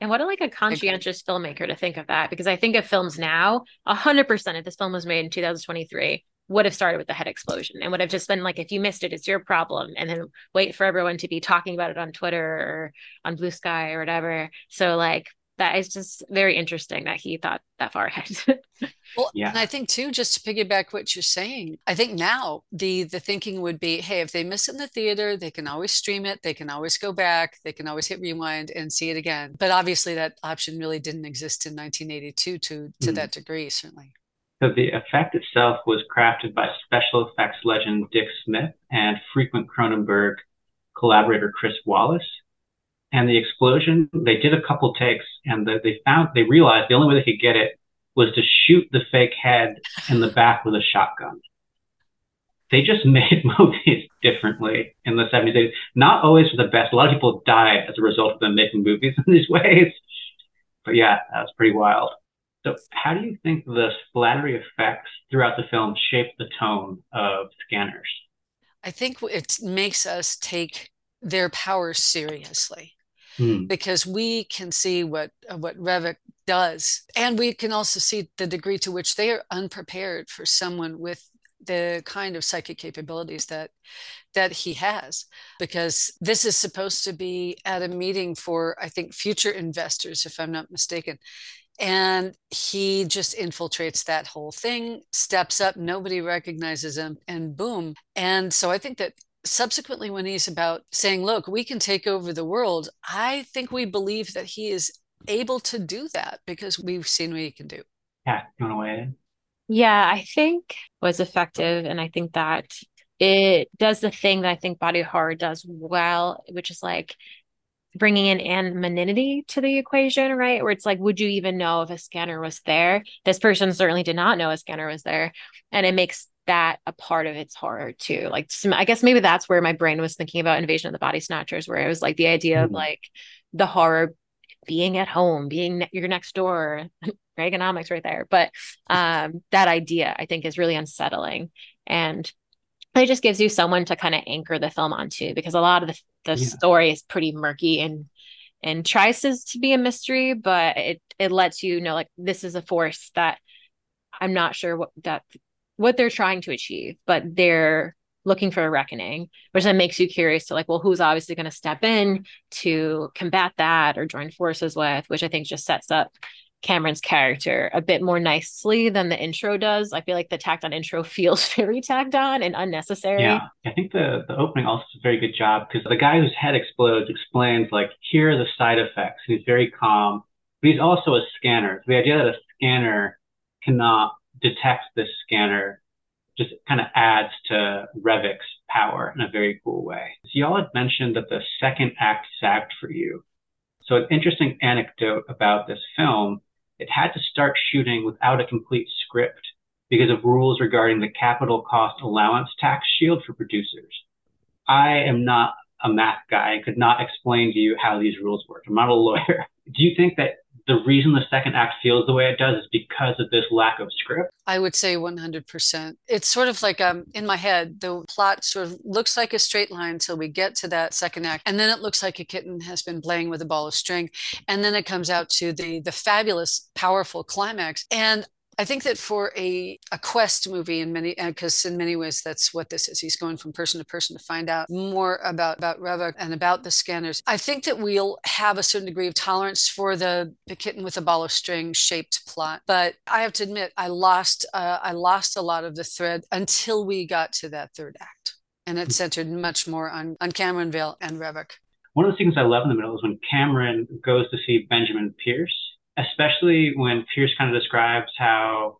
And what a like a conscientious filmmaker to think of that, because I think of films now, hundred percent if this film was made in 2023, would have started with the head explosion and would have just been like, if you missed it, it's your problem. And then wait for everyone to be talking about it on Twitter or on Blue Sky or whatever. So like that is just very interesting that he thought that far ahead. well, yeah. and I think too, just to piggyback what you're saying, I think now the the thinking would be, hey, if they miss it in the theater, they can always stream it, they can always go back, they can always hit rewind and see it again. But obviously, that option really didn't exist in 1982 to to mm. that degree, certainly. So the effect itself was crafted by special effects legend Dick Smith and frequent Cronenberg collaborator Chris Walas and the explosion, they did a couple takes and the, they found, they realized the only way they could get it was to shoot the fake head in the back with a shotgun. They just made movies differently in the 70s. They, not always for the best. A lot of people died as a result of them making movies in these ways. But yeah, that was pretty wild. So, how do you think the splattery effects throughout the film shape the tone of scanners? I think it makes us take their power seriously mm. because we can see what uh, what Revok does, and we can also see the degree to which they are unprepared for someone with the kind of psychic capabilities that that he has because this is supposed to be at a meeting for i think future investors if i'm not mistaken. And he just infiltrates that whole thing steps up nobody recognizes him and boom. And so i think that subsequently when he's about saying look we can take over the world i think we believe that he is able to do that because we've seen what he can do yeah you want to weigh in yeah i think was effective and i think that it does the thing that i think body horror does well which is like bringing in anonymity to the equation, right? Where it's like, would you even know if a scanner was there? This person certainly did not know a scanner was there. And it makes that a part of its horror too. Like I guess maybe that's where my brain was thinking about Invasion of the Body Snatchers, where it was like the idea mm-hmm. of like the horror being at home, being ne- your next door, Reaganomics right there. But um, that idea I think is really unsettling, and it just gives you someone to kind of anchor the film onto because a lot of the the yeah. story is pretty murky and and tries to, to be a mystery, but it it lets you know like this is a force that I'm not sure what that what they're trying to achieve, but they're looking for a reckoning, which then makes you curious to like, well, who's obviously going to step in to combat that or join forces with, which I think just sets up Cameron's character a bit more nicely than the intro does. I feel like the tacked on intro feels very tacked on and unnecessary. Yeah, I think the the opening also does a very good job because the guy whose head explodes explains like here are the side effects. He's very calm, but he's also a scanner. So The idea that a scanner cannot detect this scanner just kind of adds to Revok's power in a very cool way. So y'all had mentioned that the second act sagged for you. So an interesting anecdote about this film, it had to start shooting without a complete script because of rules regarding the capital cost allowance tax shield for producers. I am not a math guy and could not explain to you how these rules work. I'm not a lawyer. Do you think that the reason the second act feels the way it does is because of this lack of script? I would say 100%. It's sort of like um, in my head, the plot sort of looks like a straight line until we get to that second act. And then it looks like a kitten has been playing with a ball of string. And then it comes out to the, the fabulous, powerful climax. And I think that for a, a quest movie in many because uh, in many ways that's what this is. He's going from person to person to find out more about about Revok and about the scanners. I think that we'll have a certain degree of tolerance for the, the kitten with a ball of string shaped plot. But I have to admit, I lost uh, I lost a lot of the thread until we got to that third act, and it centered much more on on Cameron Vale and Revok. One of the things I love in the middle is when Cameron goes to see Benjamin Pierce especially when Pierce kind of describes how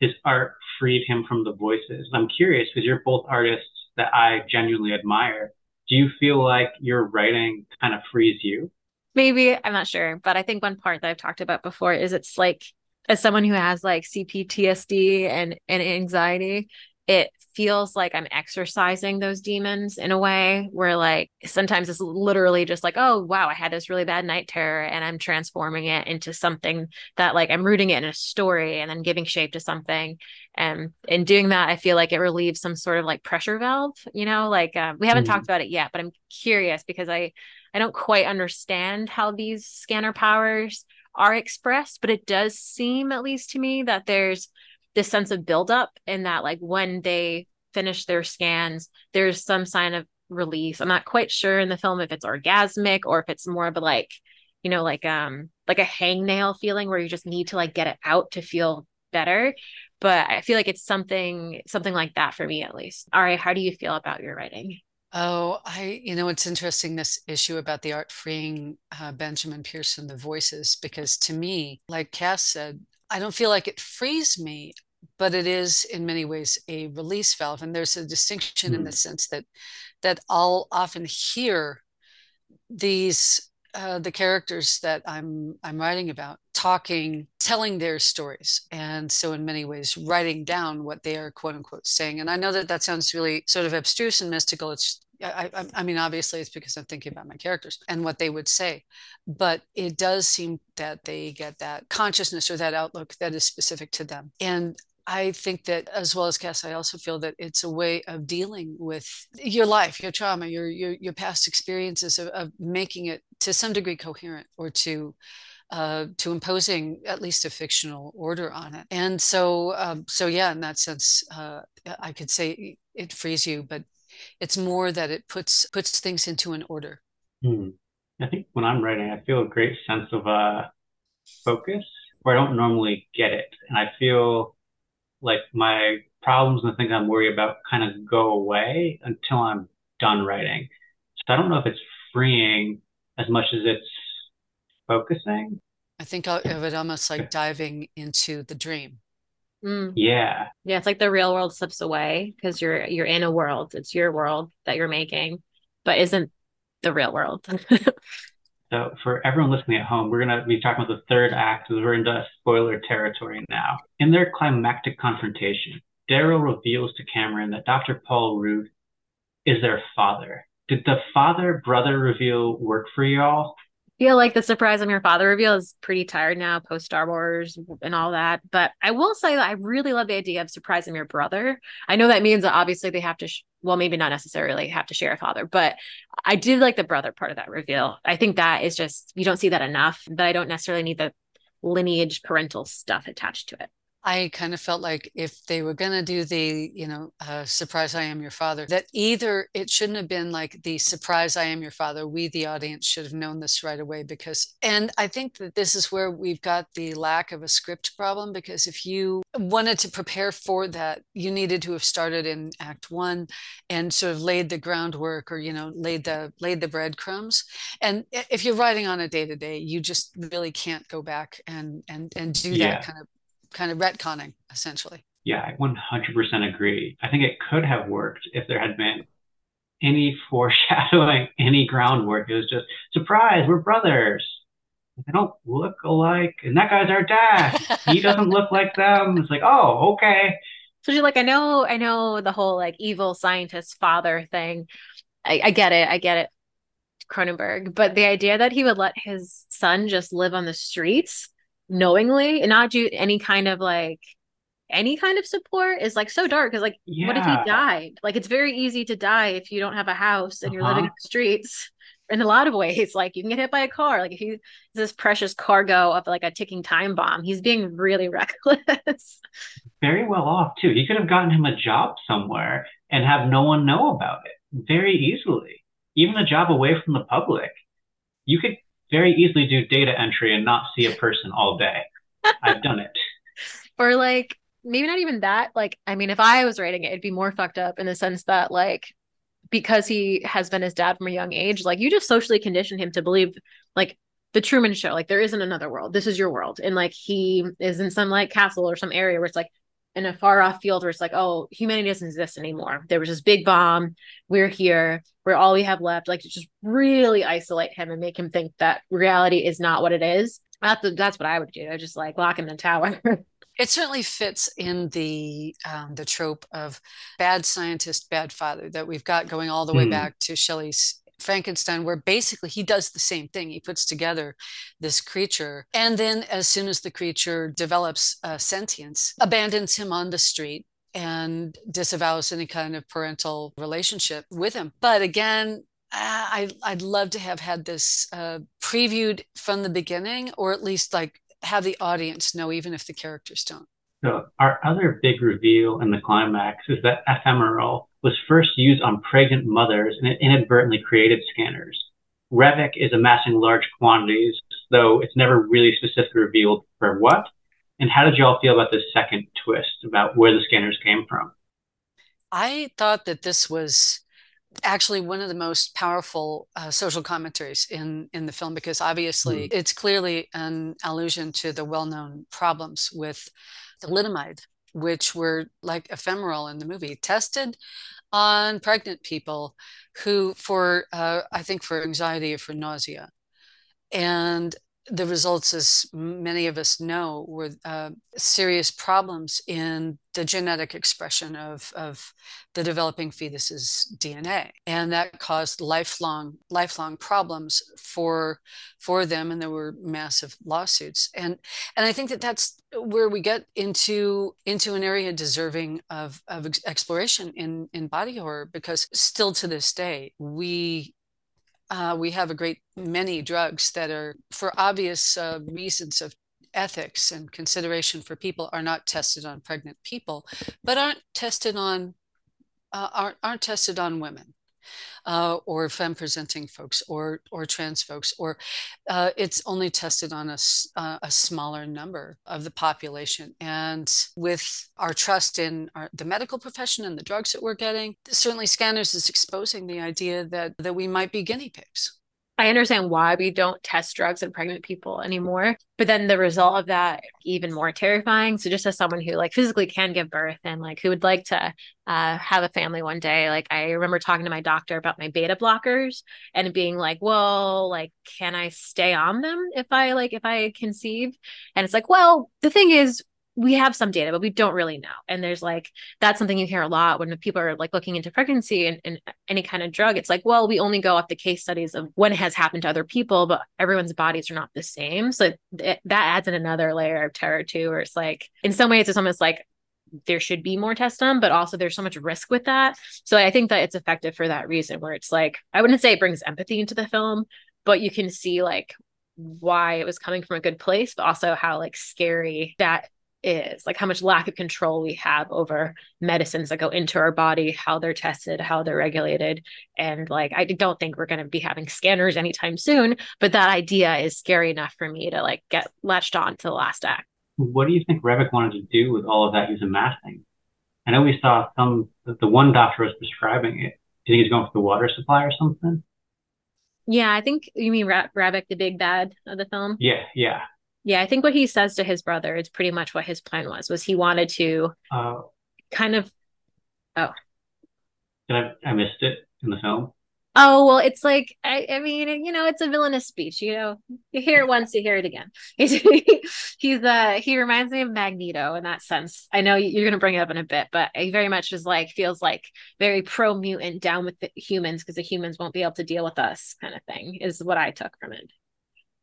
his art freed him from the voices. I'm curious because you're both artists that I genuinely admire. Do you feel like your writing kind of frees you? Maybe, I'm not sure. But I think one part that I've talked about before is it's like, as someone who has like CPTSD and, and anxiety, it feels like I'm exercising those demons in a way where like sometimes it's literally just like, oh wow, I had this really bad night terror and I'm transforming it into something that like I'm rooting it in a story and then giving shape to something. And in doing that, I feel like it relieves some sort of like pressure valve, you know, like um, we haven't mm talked about it yet, but I'm curious because I I don't quite understand how these scanner powers are expressed, but it does seem at least to me that there's this sense of buildup in that like when they finish their scans, there's some sign of release. I'm not quite sure in the film if it's orgasmic or if it's more of a like, you know, like um like a hangnail feeling where you just need to like get it out to feel better. But I feel like it's something something like that for me at least. All right, how do you feel about your writing? Oh, I, you know, it's interesting this issue about the art freeing uh, Benjamin Pearson, the voices, because to me, like Cass said, I don't feel like it frees me, but it is in many ways a release valve. And there's a distinction mm. in the hmm. sense that that I'll often hear these uh, the characters that I'm I'm writing about talking, telling their stories, and so in many ways writing down what they are quote unquote saying. And I know that that sounds really sort of abstruse and mystical. It's I, I, I, mean, obviously, it's because I'm thinking about my characters and what they would say, but it does seem that they get that consciousness or that outlook that is specific to them. And I think that, as well as Cass, I also feel that it's a way of dealing with your life, your trauma, your your, your past experiences of, of making it to some degree coherent or to uh, to imposing at least a fictional order on it. And so, um, so yeah, in that sense, uh, I could say it frees you, but it's more that it puts puts things into an order. Hmm. I think when I'm writing, I feel a great sense of uh, focus where I don't normally get it, and I feel like my problems and the things I'm worried about kind of go away until I'm done writing. So I don't know if it's freeing as much as it's focusing. I think of it almost like diving into the dream. Mm. Yeah. Yeah, it's like the real world slips away because you're you're in a world. It's your world that you're making, but isn't the real world. so for everyone listening at home, we're gonna be talking about the third act. We're into spoiler territory now. In their climactic confrontation, Daryl reveals to Cameron that Dr. Paul Ruth is their father. Did the father brother reveal work for y'all? Feel like the surprise I'm your father reveal is pretty tired now post Star Wars and all that. But I will say that I really love the idea of surprising your brother. I know that means that obviously they have to, sh- well, maybe not necessarily have to share a father, but I did like the brother part of that reveal. I think that is just, you don't see that enough, but I don't necessarily need the lineage parental stuff attached to it. I kind of felt like if they were going to do the, you know, uh, surprise, I am your father, that either it shouldn't have been like the surprise, I am your father. We, the audience, should have known this right away because, and I think that this is where we've got the lack of a script problem because if you wanted to prepare for that, you needed to have started in Act One and sort of laid the groundwork or, you know, laid the laid the breadcrumbs. And if you're writing on a day to day, you just really can't go back and and and do yeah. that kind of kind of retconning essentially. Yeah, I 100% agree. I think it could have worked if there had been any foreshadowing, any groundwork. It was just surprise, we're brothers. They don't look alike, and that guy's our dad. he doesn't look like them. It's like, oh, okay. So you're like, I know, I know the whole like evil scientist father thing. I, I get it. I get it. Cronenberg, but the idea that he would let his son just live on the streets knowingly and not do any kind of like any kind of support is like so dark because like yeah. what if he died? Like it's very easy to die if you don't have a house and uh-huh. you're living uh-huh. in the streets in a lot of ways. Like you can get hit by a car. Like if he this precious cargo of like a ticking time bomb he's being really reckless. Very well off too. He could have gotten him a job somewhere and have no one know about it. Very easily. Even a job away from the public. You could very easily do data entry and not see a person all day. I've done it. Or like maybe not even that like i mean if i was writing it it'd be more fucked up in the sense that like because he has been his dad from a young age, like you just socially condition him to believe like the Truman Show, like there isn't another world. This is your world, and like he is in some like castle or some area where it's like in a far off field where it's like, oh, humanity doesn't exist anymore. There was this big bomb. We're here. We're all we have left. Like to just really isolate him and make him think that reality is not what it is. That's that's what I would do. I just like lock him in the tower. It certainly fits in the um, the trope of bad scientist, bad father that we've got going all the way mm. back to Shelley's Frankenstein, where basically he does the same thing. He puts together this creature, and then as soon as the creature develops uh, sentience, abandons him on the street and disavows any kind of parental relationship with him. But again, I, I'd love to have had this uh, previewed from the beginning, or at least like have the audience know, even if the characters don't. So, our other big reveal in the climax is that ephemerol was first used on pregnant mothers and it inadvertently created scanners. Revok is amassing large quantities, though it's never really specifically revealed for what. And how did you all feel about this second twist about where the scanners came from? I thought that this was actually one of the most powerful uh, social commentaries in in the film because obviously mm. it's clearly an allusion to the well-known problems with thalidomide which were like ephemerol in the movie tested on pregnant people who for uh, i think for anxiety or for nausea. And the results, as many of us know, were uh, serious problems in the genetic expression of, of the developing fetus's DNA, and that caused lifelong lifelong problems for for them. And there were massive lawsuits, and and I think that that's where we get into into an area deserving of of exploration in in body horror, because still to this day we uh, we have a great many drugs that are, for obvious uh, reasons of ethics and consideration for people, are not tested on pregnant people, but aren't tested on uh, aren't, aren't tested on women uh, or femme presenting folks or or trans folks or uh, it's only tested on a, uh, a smaller number of the population. And with our trust in our, the medical profession and the drugs that we're getting certainly scanners is exposing the idea that that we might be guinea pigs I understand why we don't test drugs in pregnant people anymore, but then the result of that even more terrifying. So just as someone who like physically can give birth and like who would like to uh, have a family one day, like I remember talking to my doctor about my beta blockers and being like, well, like can I stay on them if I like if I conceive? And it's like, well, the thing is we have some data, but we don't really know. And there's like that's something you hear a lot when people are like looking into pregnancy and, and, any kind of drug. It's like, well, we only go off the case studies of when it has happened to other people, but everyone's bodies are not the same. So that adds in another layer of terror too, where it's like in some ways it's almost like there should be more tests done, but also there's so much risk with that. So I think that it's effective for that reason, where it's like I wouldn't say it brings empathy into the film, but you can see like why it was coming from a good place, but also how like scary that is like how much lack of control we have over medicines that go into our body how they're tested how they're regulated. And like i don't think we're going to be having scanners anytime soon but that idea is scary enough for me to like get latched on to the last act. What do you think Revok wanted to do with all of that he's amassing i know we saw some the one doctor was prescribing it. Do you think he's going for the water supply or something? Yeah i think you mean Ra- Revok the big bad of the film? Yeah yeah yeah, I think what he says to his brother is pretty much what his plan was. Was he wanted to uh, kind of oh. I, I missed it. in the film? Oh well, it's like I, I mean, you know, it's a villainous speech. You know, you hear it once, you hear it again. He's he's uh he reminds me of Magneto in that sense. I know you're gonna bring it up in a bit, but he very much is like feels like very pro mutant, down with the humans because the humans won't be able to deal with us, kind of thing. Is what I took from it.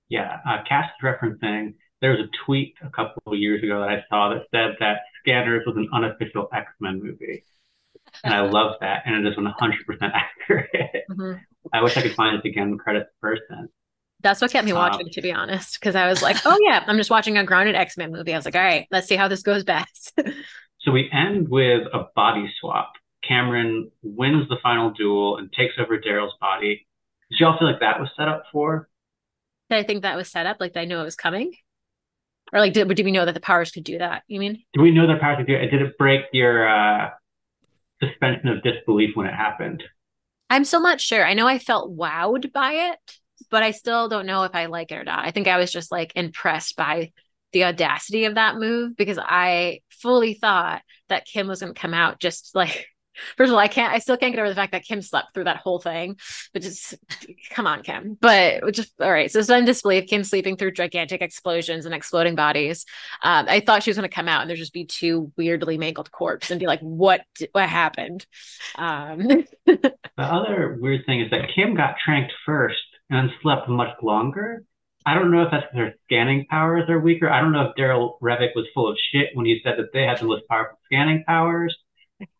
Yeah, uh, Cass is referencing. There was a tweet a couple of years ago that I saw that said that Scanners was an unofficial X Men movie and I love that, and it is 100% accurate. Mm-hmm. I wish I could find it again. Credit the person. That's what kept me watching, um, to be honest, because I was like, "Oh yeah, I'm just watching a grounded X Men movie." I was like, "All right, let's see how this goes best." so we end with a body swap. Cameron wins the final duel and takes over Daryl's body. Did y'all feel like that was set up for? Did I think that was set up? Like I knew it was coming, or like did, did we know that the powers could do that? You mean? Do we know that powers could do it? Did it break your uh, suspension of disbelief when it happened? I'm still not sure. I know I felt wowed by it, but I still don't know if I like it or not. I think I was just like impressed by the audacity of that move because I fully thought that Kim was going to come out just like First of all, I can't, I still can't get over the fact that Kim slept through that whole thing, but just come on, Kim. But just all right. So I'm disbelief. Kim sleeping through gigantic explosions and exploding bodies. Um, I thought she was going to come out and there just be two weirdly mangled corpses and be like, what, what happened? Um, the other weird thing is that Kim got tranked first and slept much longer. I don't know if that's because their scanning powers are weaker. I don't know if Daryl Revok was full of shit when he said that they had the most powerful scanning powers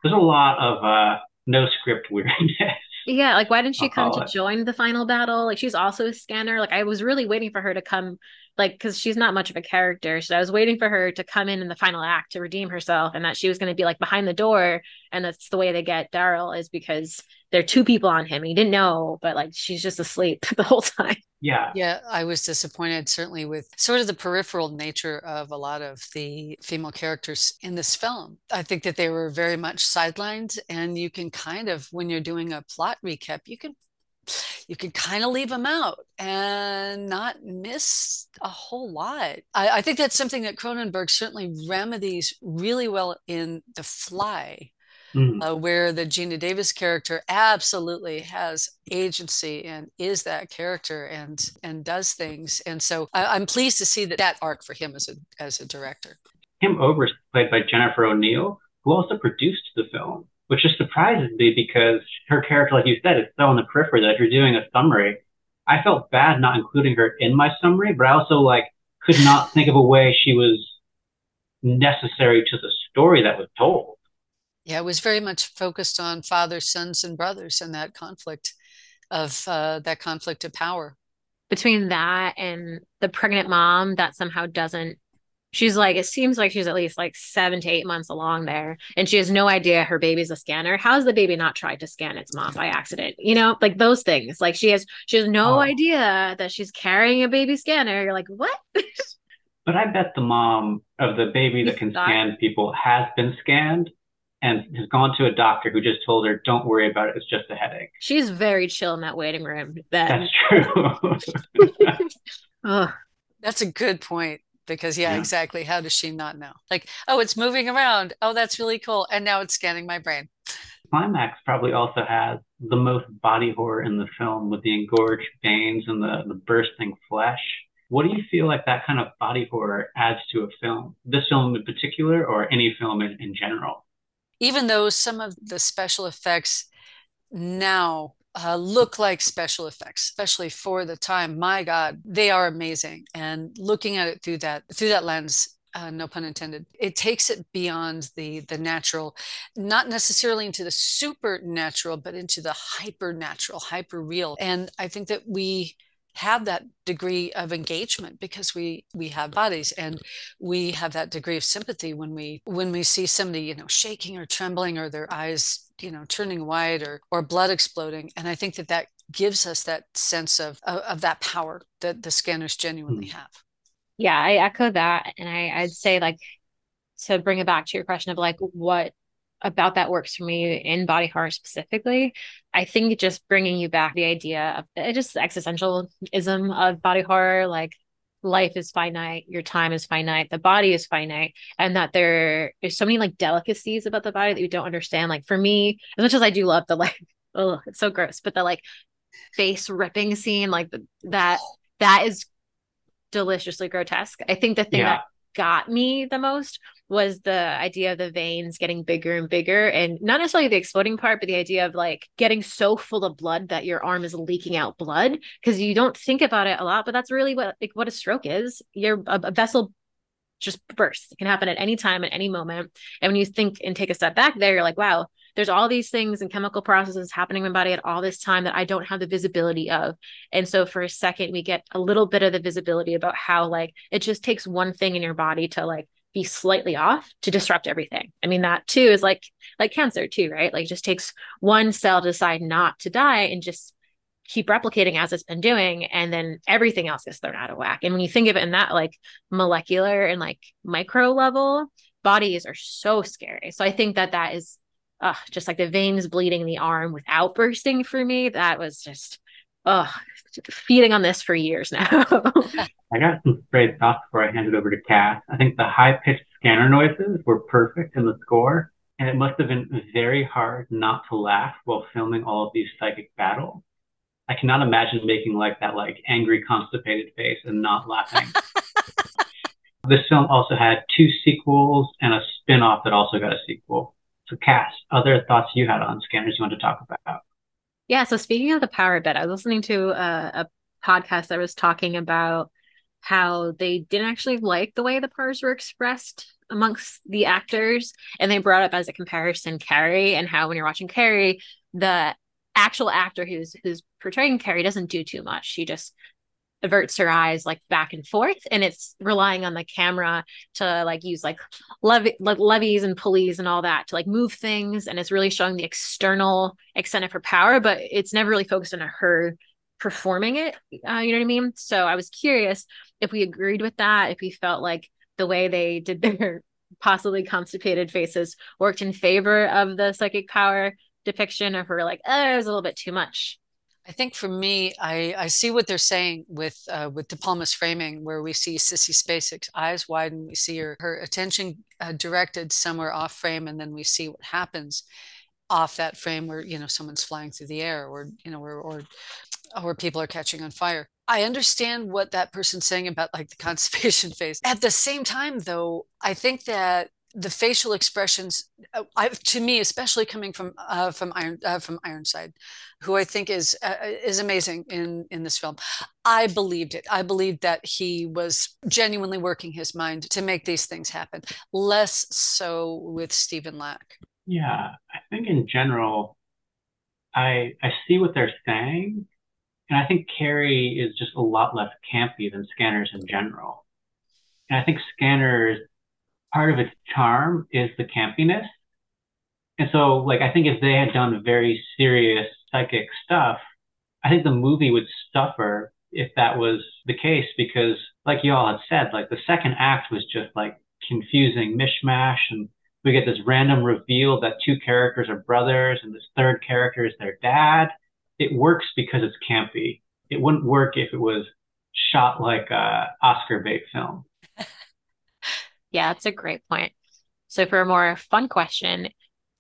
there's a lot of uh, no script weirdness. Yeah, like why didn't she I'll come to it. join the final battle? Like she's also a scanner. Like I was really waiting for her to come, like because she's not much of a character. So I was waiting for her to come in in the final act to redeem herself, and that she was going to be like behind the door. And that's the way they get Daryl is because there are two people on him. He didn't know, but like she's just asleep the whole time. Yeah. Yeah. I was disappointed, certainly, with sort of the peripheral nature of a lot of the female characters in this film. I think that they were very much sidelined. And you can kind of, when you're doing a plot recap, you can you can kind of leave them out and not miss a whole lot. I, I, think that's something that Cronenberg certainly remedies really well in The Fly mm. uh, where the Geena Davis character absolutely has agency and is that character and and does things. And so I, am pleased to see that that arc for him as a as a director. Kim Obrist, played by Jennifer O'Neill, who also produced the film, which just surprises me because her character, like you said, is so in the periphery that if you're doing a summary, I felt bad not including her in my summary, but I also like could not think of a way she was necessary to the story that was told. Yeah, it was very much focused on fathers, sons, and brothers and that conflict of uh, that conflict of power. Between that and the pregnant mom that somehow doesn't, she's like, it seems like she's at least like seven to eight months along there, and she has no idea her baby's a scanner. How's the baby not tried to scan its mom by accident? You know, like those things. Like she has, she has no oh. idea that she's carrying a baby scanner. You're like, what? but I bet the mom of the baby that can scan people has been scanned and has gone to a doctor who just told her, "Don't worry about it. It's just a headache." She's very chill in that waiting room. Then. That's true. oh. That's a good point because yeah, yeah, exactly. How does she not know? Like, oh, it's moving around. Oh, that's really cool. And now it's scanning my brain. Climax probably also has the most body horror in the film with the engorged veins and the, the bursting flesh. What do you feel like that kind of body horror adds to a film? This film in particular, or any film in, in general? even though some of the special effects now uh, look like special effects, especially for the time. My God, they are amazing. And looking at it through that through that lens, uh, no pun intended, it takes it beyond the the natural, not necessarily into the supernatural, but into the hyper natural, hyper real. And I think that we have that degree of engagement because we we have bodies and we have that degree of sympathy when we when we see somebody you know shaking or trembling or their eyes you know turning white or or blood exploding and i think that that gives us that sense of of, of that power that the scanners genuinely mm. have yeah i echo that and i i'd say like to bring it back to your question of like what about that works for me in body horror specifically. I think just bringing you back the idea of it just existentialism of body horror, like life is finite, your time is finite, the body is finite, and that there is so many like delicacies about the body that you don't understand. Like for me, as much as I do love the like oh, it's so gross. But the like face ripping scene, like the, that, that is deliciously grotesque. I think the thing Yeah. that got me the most was the idea of the veins getting bigger and bigger and not necessarily the exploding part but the idea of like getting so full of blood that your arm is leaking out blood because you don't think about it a lot but that's really what like what a stroke is. Your a, a vessel just bursts. It can happen at any time at any moment. And when you think and take a step back there you're like wow there's all these things and chemical processes happening in my body at all this time that I don't have the visibility of. And so for a second, we get a little bit of the visibility about how like it just takes one thing in your body to like be slightly off to disrupt everything. I mean, that too is like like cancer too, right? Like just takes one cell to decide not to die and just keep replicating as it's been doing and then everything else gets thrown out of whack and when you think of it in that like molecular and like micro level bodies are so scary so i think that that is uh, just like the veins bleeding the arm without bursting for me that was just uh feeding on this for years now I got some stray thoughts before I hand it over to Cass. I think the high pitched scanner noises were perfect in the score, and it must have been very hard not to laugh while filming all of these psychic battles. I cannot imagine making like that like angry constipated face and not laughing. this film also had two sequels and a spin-off that also got a sequel. So Cass, other thoughts you had on scanners you want to talk about? Yeah. So speaking of the power bit, I was listening to a, a podcast that was talking about how they didn't actually like the way the powers were expressed amongst the actors, and they brought up as a comparison Carrie and how when you're watching Carrie, the actual actor who's who's portraying Carrie doesn't do too much. She just averts her eyes like back and forth and it's relying on the camera to like use like levy like levies and pulleys and all that to like move things and it's really showing the external extent of her power but it's never really focused on her performing it uh, you know what i mean? So i was curious if we agreed with that if we felt like the way they did their possibly constipated faces worked in favor of the psychic power depiction or if we're like oh it was a little bit too much I think for me, I, I see what they're saying with uh, with De Palma's framing, where we see Sissy Spacek's eyes widen, we see her her attention uh, directed somewhere off frame, and then we see what happens off that frame, where you know someone's flying through the air, or you know, or or, or people are catching on fire. I understand what that person's saying about like the constipation phase. At the same time, though, I think that the facial expressions, uh, I, to me, especially coming from uh, from Iron uh, from Ironside, who I think is uh, is amazing in in this film. I believed it. I believed that he was genuinely working his mind to make these things happen. Less so with Stephen Lack. Yeah, I think in general, I I see what they're saying, and I think Carrie is just a lot less campy than Scanners in general. And I think Scanners, part of its charm is the campiness. And so, like, I think if they had done very serious psychic stuff, I think the movie would suffer if that was the case because, like you all had said, like the second act was just like confusing mishmash and we get this random reveal that two characters are brothers and this third character is their dad. It works because it's campy. It wouldn't work if it was shot like a Oscar bait film. Yeah, that's a great point. So for a more fun question,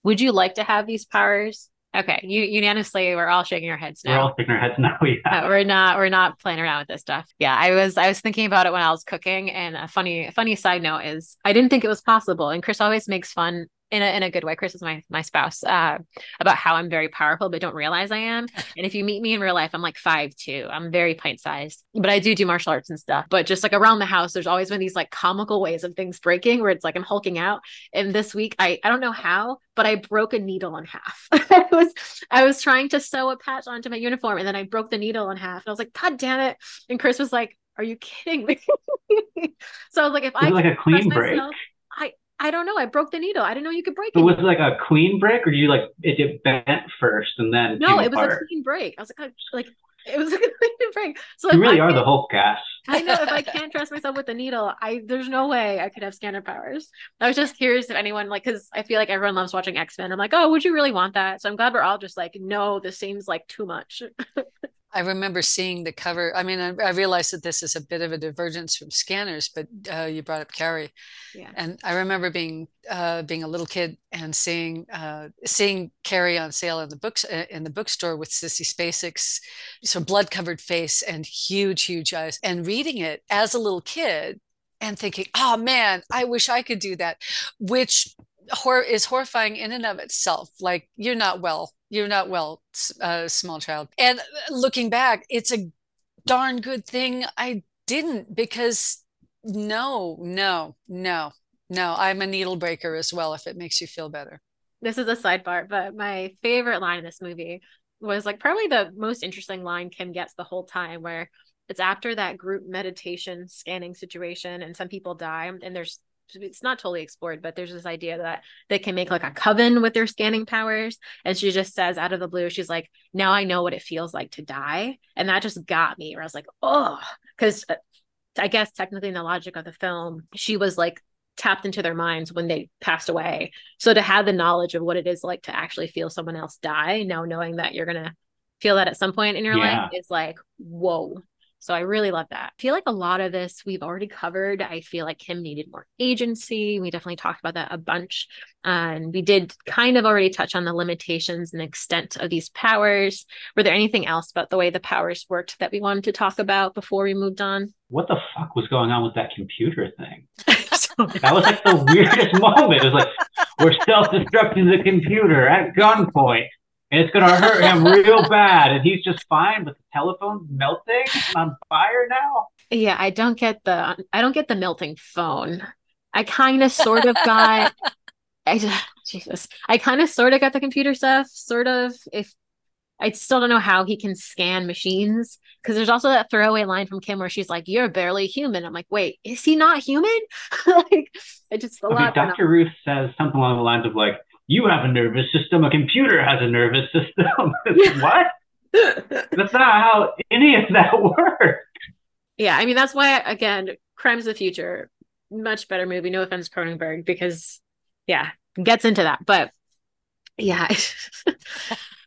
would you like to have these powers? Okay, you unanimously we're all shaking our heads now. We're all shaking our heads now. Yeah. Uh, we're not we're not playing around with this stuff. Yeah, I was I was thinking about it when I was cooking, and a funny funny side note is I didn't think it was possible. And Chris always makes fun in a in a good way. Chris is my my spouse uh, about how I'm very powerful, but don't realize I am. And if you meet me in real life, I'm like five two. I'm very pint sized, but I do do martial arts and stuff. But just like around the house, there's always been these like comical ways of things breaking, where it's like I'm hulking out. And this week, I I don't know how, but I broke a needle in half. I was I was trying to sew a patch onto my uniform, and then I broke the needle in half. And I was like, God damn it! And Chris was like, Are you kidding me? so I was like, if I like a clean break? myself, I don't know. I broke the needle. I didn't know you could break But it. was it like a clean break or you like it bent first and then No, it was a clean break. I was like, like it was a clean break. So You really I are the Hulk gas. I know if I can't trust myself with the needle, I there's no way I could have scanner powers. I was just curious if anyone like because I feel like everyone loves watching X Men. I'm like, oh, would you really want that? So I'm glad we're all just like, no, this seems like too much. I remember seeing the cover. I mean, I, I realized that this is a bit of a divergence from Scanners, but uh, you brought up Carrie, Yeah. and I remember being uh, being a little kid and seeing uh, seeing Carrie on sale in the books uh, in the bookstore with Sissy Spacek's so blood covered face and huge huge eyes, and reading it as a little kid and thinking, oh man, I wish I could do that, which hor- is horrifying in and of itself. Like you're not well you're not well, uh, small child. And looking back, it's a darn good thing I didn't because no, no, no, no. I'm a needle breaker as well if it makes you feel better. This is a sidebar, but my favorite line in this movie was like probably the most interesting line Kim gets the whole time, where it's after that group meditation scanning situation and some people die and there's it's not totally explored, but there's this idea that they can make like a coven with their scanning powers. And she just says out of the blue, she's like, now I know what it feels like to die. And that just got me where I was like, oh, because uh, I guess technically in the logic of the film, she was like tapped into their minds when they passed away. So to have the knowledge of what it is like to actually feel someone else die, now knowing that you're going to feel that at some point in your yeah. life is like, whoa, so I really love that. I feel like a lot of this we've already covered. I feel like Kim needed more agency. We definitely talked about that a bunch. And we did kind of already touch on the limitations and extent of these powers. Were there anything else about the way the powers worked that we wanted to talk about before we moved on? What the fuck was going on with that computer thing? that was like the weirdest moment. It was like, we're self destructing the computer at gunpoint and it's going to hurt him real bad. And he's just fine, but the telephone's melting on fire now. Yeah, I don't get the I don't get the melting phone. I kind of sort of got I just Jesus. I kind of sort of got the computer stuff, sort of if I still don't know how he can scan machines because there's also that throwaway line from Kim where she's like, "You're barely human." I'm like, "Wait, is he not human?" like, I just a okay, lot. Dr. Ruth says something along the lines of like, you have a nervous system, a computer has a nervous system. what? that's not how any of that works. Yeah, I mean that's why again, Crimes of the Future, much better movie. No offense, Cronenberg, because yeah, gets into that. But yeah.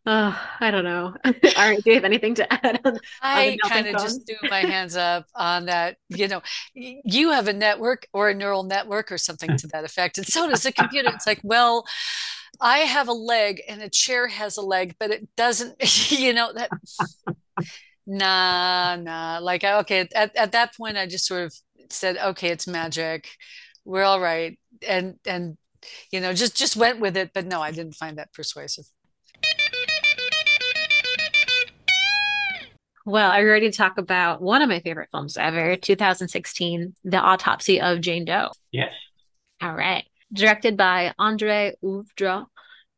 Oh, I don't know. All right. Do you have anything to add? On, I kind of just threw my hands up on that. You know, you have a network or a neural network or something to that effect, and so does a computer. It's like, well, I have a leg and a chair has a leg, but it doesn't. You know that. nah, nah. Like, okay, at at that point, I just sort of said, okay, it's magic. We're all right, and and you know, just just went with it. But no, I didn't find that persuasive. Well, are you ready to talk about one of my favorite films ever, 2016, The Autopsy of Jane Doe? Yes. All right. Directed by Andre Øvredal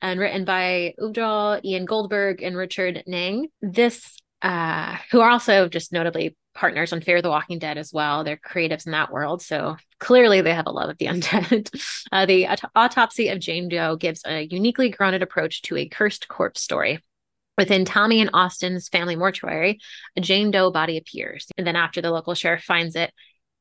and written by Øvredal, Ian Goldberg, and Richard Naing. This, uh, who are also just notably partners on Fear the Walking Dead as well. They're creatives in that world. So clearly they have a love of the undead. Uh, the aut- Autopsy of Jane Doe gives a uniquely grounded approach to a cursed corpse story Within Tommy and Austin's family mortuary, a Jane Doe body appears. And then, after the local sheriff finds it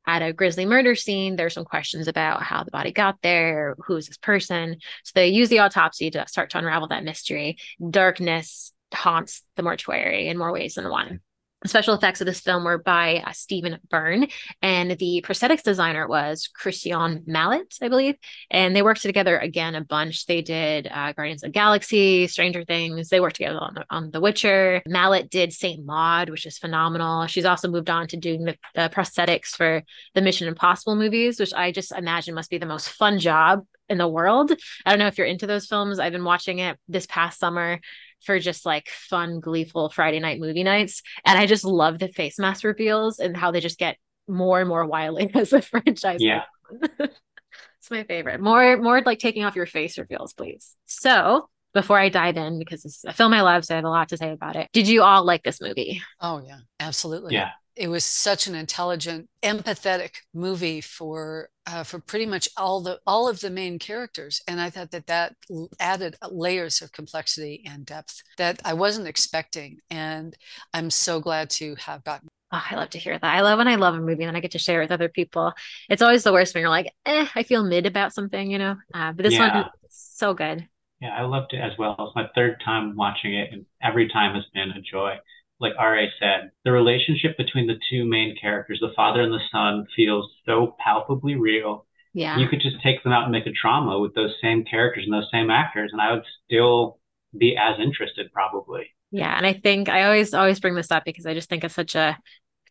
at a grisly murder scene, there's some questions about how the body got there, who's this person. So, they use the autopsy to start to unravel that mystery. Darkness haunts the mortuary in more ways than one special effects of this film were by uh, Stephen Byrne, and the prosthetics designer was Christian Mallet, I believe. And they worked together again a bunch. They did uh, Guardians of the Galaxy, Stranger Things. They worked together on, on The Witcher. Mallet did Saint Maud, which is phenomenal. She's also moved on to doing the, the prosthetics for the Mission Impossible movies, which I just imagine must be the most fun job in the world. I don't know if you're into those films. I've been watching it this past summer for just like fun, gleeful Friday night movie nights. And I just love the face mask reveals and how they just get more and more wily as the franchise. Yeah. it's my favorite. More, more like taking off your face reveals, please. So before I dive in, because it's a film I love, so I have a lot to say about it. Did you all like this movie? Oh yeah, absolutely. Yeah it was such an intelligent empathetic movie for uh, for pretty much all the all of the main characters and i thought that that added layers of complexity and depth that i wasn't expecting and i'm so glad to have gotten Oh, I love to hear that. I love when I love a movie and I get to share it with other people. It's always the worst when you're like, eh, I feel mid about something, you know. Uh, but this yeah. one, so good. Yeah, I loved it as well. It's my third time watching it, and every time has been a joy like RA said, the relationship between the two main characters, the father and the son, feels so palpably real. Yeah. You could just take them out and make a drama with those same characters and those same actors, and I would still be as interested, probably. Yeah, and I think I always always bring this up because I just think it's such a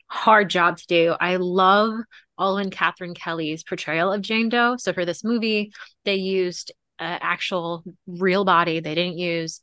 hard job to do. I love Olwen Catherine Kelly's portrayal of Jane Doe. So for this movie, they used an actual real body. They didn't use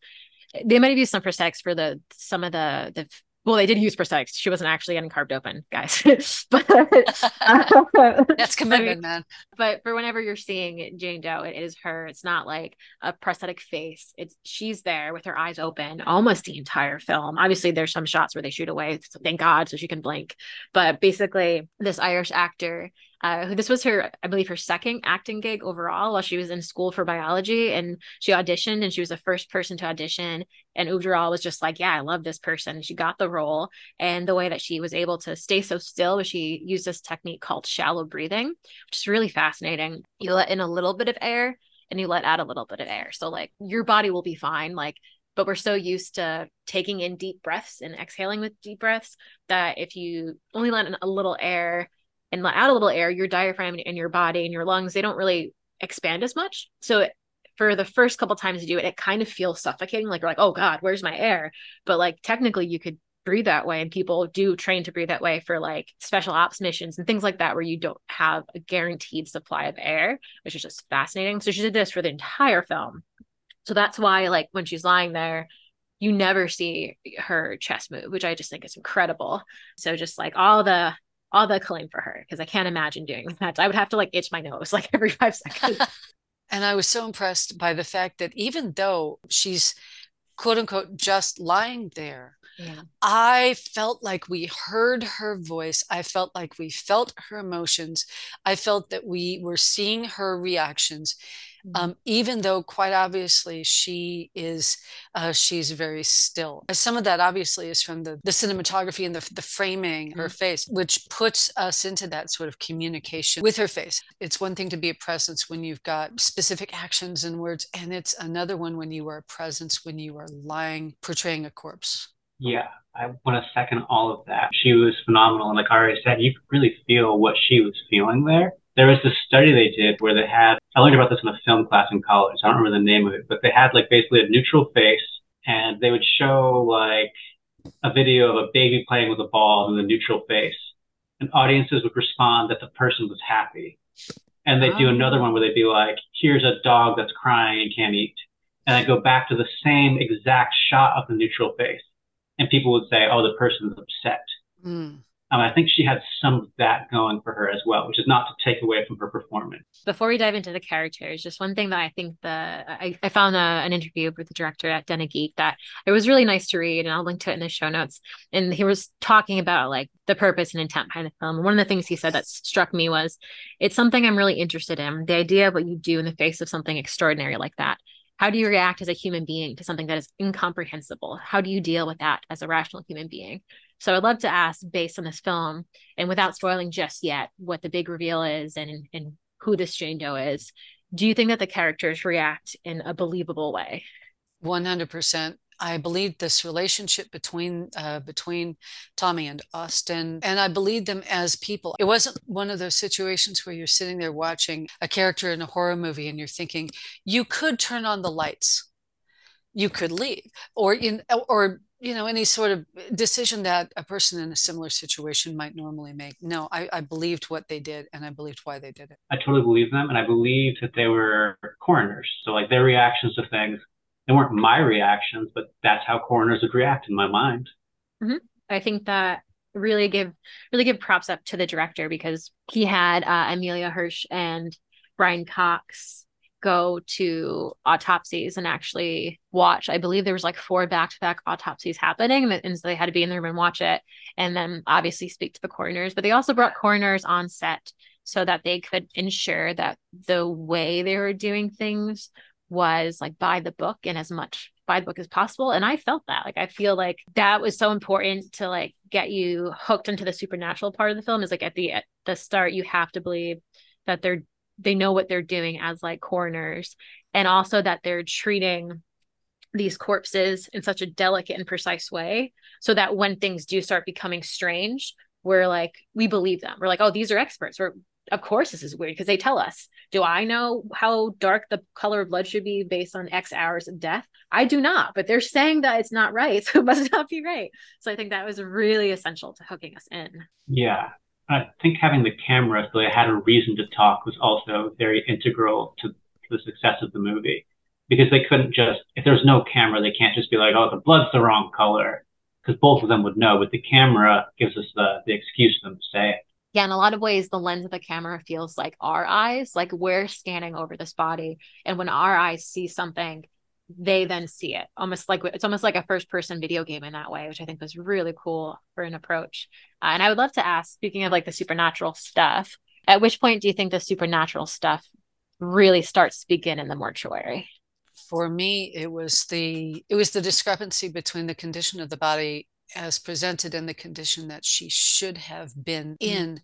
they might have used some prosthetics for the some of the the well, they did use prosthetics. She wasn't actually getting carved open, guys. but that's commitment, I mean, man. But for whenever you're seeing Jane Doe, it is her. It's not like a prosthetic face. It's she's there with her eyes open almost the entire film. Obviously, there's some shots where they shoot away. So thank God, so she can blink. But basically, this Irish actor uh, this was her, I believe, her second acting gig overall while she was in school for biology. And she auditioned and she was the first person to audition. And Øvredal was just like, Yeah, I love this person. She got the role. And the way that she was able to stay so still was she used this technique called shallow breathing, which is really fascinating. You let in a little bit of air and you let out a little bit of air. So, like, your body will be fine. Like, but we're so used to taking in deep breaths and exhaling with deep breaths that if you only let in a little air and let out a little air, your diaphragm and your body and your lungs, they don't really expand as much. So it, for the first couple times you do it, it kind of feels suffocating. Like you're like, oh God, where's my air? But like technically you could breathe that way. And people do train to breathe that way for like special ops missions and things like that, where you don't have a guaranteed supply of air, which is just fascinating. So she did this for the entire film. So that's why, like, when she's lying there, you never see her chest move, which I just think is incredible. So just like all the all the acclaim for her because I can't imagine doing that. I would have to like itch my nose like every five seconds. and I was so impressed by the fact that even though she's quote unquote just lying there, yeah. I felt like we heard her voice. I felt like we felt her emotions. I felt that we were seeing her reactions. Mm-hmm. um, even though quite obviously she is uh, she's very still some of that obviously is from the, the cinematography and the, the framing mm-hmm. her face which puts us into that sort of communication with her face it's one thing to be a presence when you've got specific actions and words and it's another one when you are a presence when you are lying portraying a corpse yeah I want to second all of that. She was phenomenal. And like Ari said, you could really feel what she was feeling there there was this study they did where they had I learned about this in a film class in college. I don't remember the name of it, but they had like basically a neutral face and they would show like a video of a baby playing with a ball in the neutral face. And audiences would respond that the person was happy. And they'd oh. do another one where they'd be like, here's a dog that's crying and can't eat. And I'd go back to the same exact shot of the neutral face. And people would say, oh, the person's upset. Mm. Um, I think she had some of that going for her as well, which is not to take away from her performance. Before we dive into the characters, just one thing that I think the I, I found a, an interview with the director at Den Geek that it was really nice to read, and I'll link to it in the show notes. And he was talking about like the purpose and intent behind the film. One of the things he said that struck me was, "It's something I'm really interested in. The idea of what you do in the face of something extraordinary like that." How do you react as a human being to something that is incomprehensible? How do you deal with that as a rational human being? So I'd love to ask, based on this film, and without spoiling just yet, what the big reveal is and and who this Jane Doe is. Do you think that the characters react in a believable way? One hundred percent. I believe this relationship between uh, between Tommy and Austin, and I believe them as people. It wasn't one of those situations where you're sitting there watching a character in a horror movie and you're thinking you could turn on the lights, you could leave, or in or you know any sort of decision that a person in a similar situation might normally make. No I, I, believed what they did and i believed why they did it. I totally believe them and i believed that they were coroners. So like their reactions to things they weren't my reactions but that's how coroners would react in my mind. Mm-hmm. i think that really give really give props up to the director because he had uh, Emile Hirsch and brian cox go to autopsies and actually watch. I believe there was like four back-to-back autopsies happening, and so they had to be in the room and watch it, and then obviously speak to the coroners. But they also brought coroners on set so that they could ensure that the way they were doing things was like by the book and as much by the book as possible. And I felt that. Like I feel like that was so important to like get you hooked into the supernatural part of the film. Is like at the at the start you have to believe that they're they know what they're doing as like coroners and also that they're treating these corpses in such a delicate and precise way so that when things do start becoming strange we're like we believe them. We're like oh these are experts. We're of course this is weird because they tell us. Do i know how dark the color of blood should be based on x hours of death? I do not but they're saying that it's not right so it must not be right. So i think that was really essential to hooking us in. Yeah i think having the camera so they had a reason to talk was also very integral to the success of the movie. Because they couldn't just if there's no camera they can't just be like oh the blood's the wrong color. Because both of them would know but the camera gives us the the excuse for them to say it. Yeah, in a lot of ways, the lens of the camera feels like our eyes, like we're scanning over this body. And when our eyes see something, they then see it almost like it's almost like a first person video game in that way, which I think was really cool for an approach. Uh, and I would love to ask, speaking of like the supernatural stuff, at which point do you think the supernatural stuff really starts to begin in the mortuary? For me, it was the it was the discrepancy between the condition of the body as presented in the condition that she should have been mm-hmm. in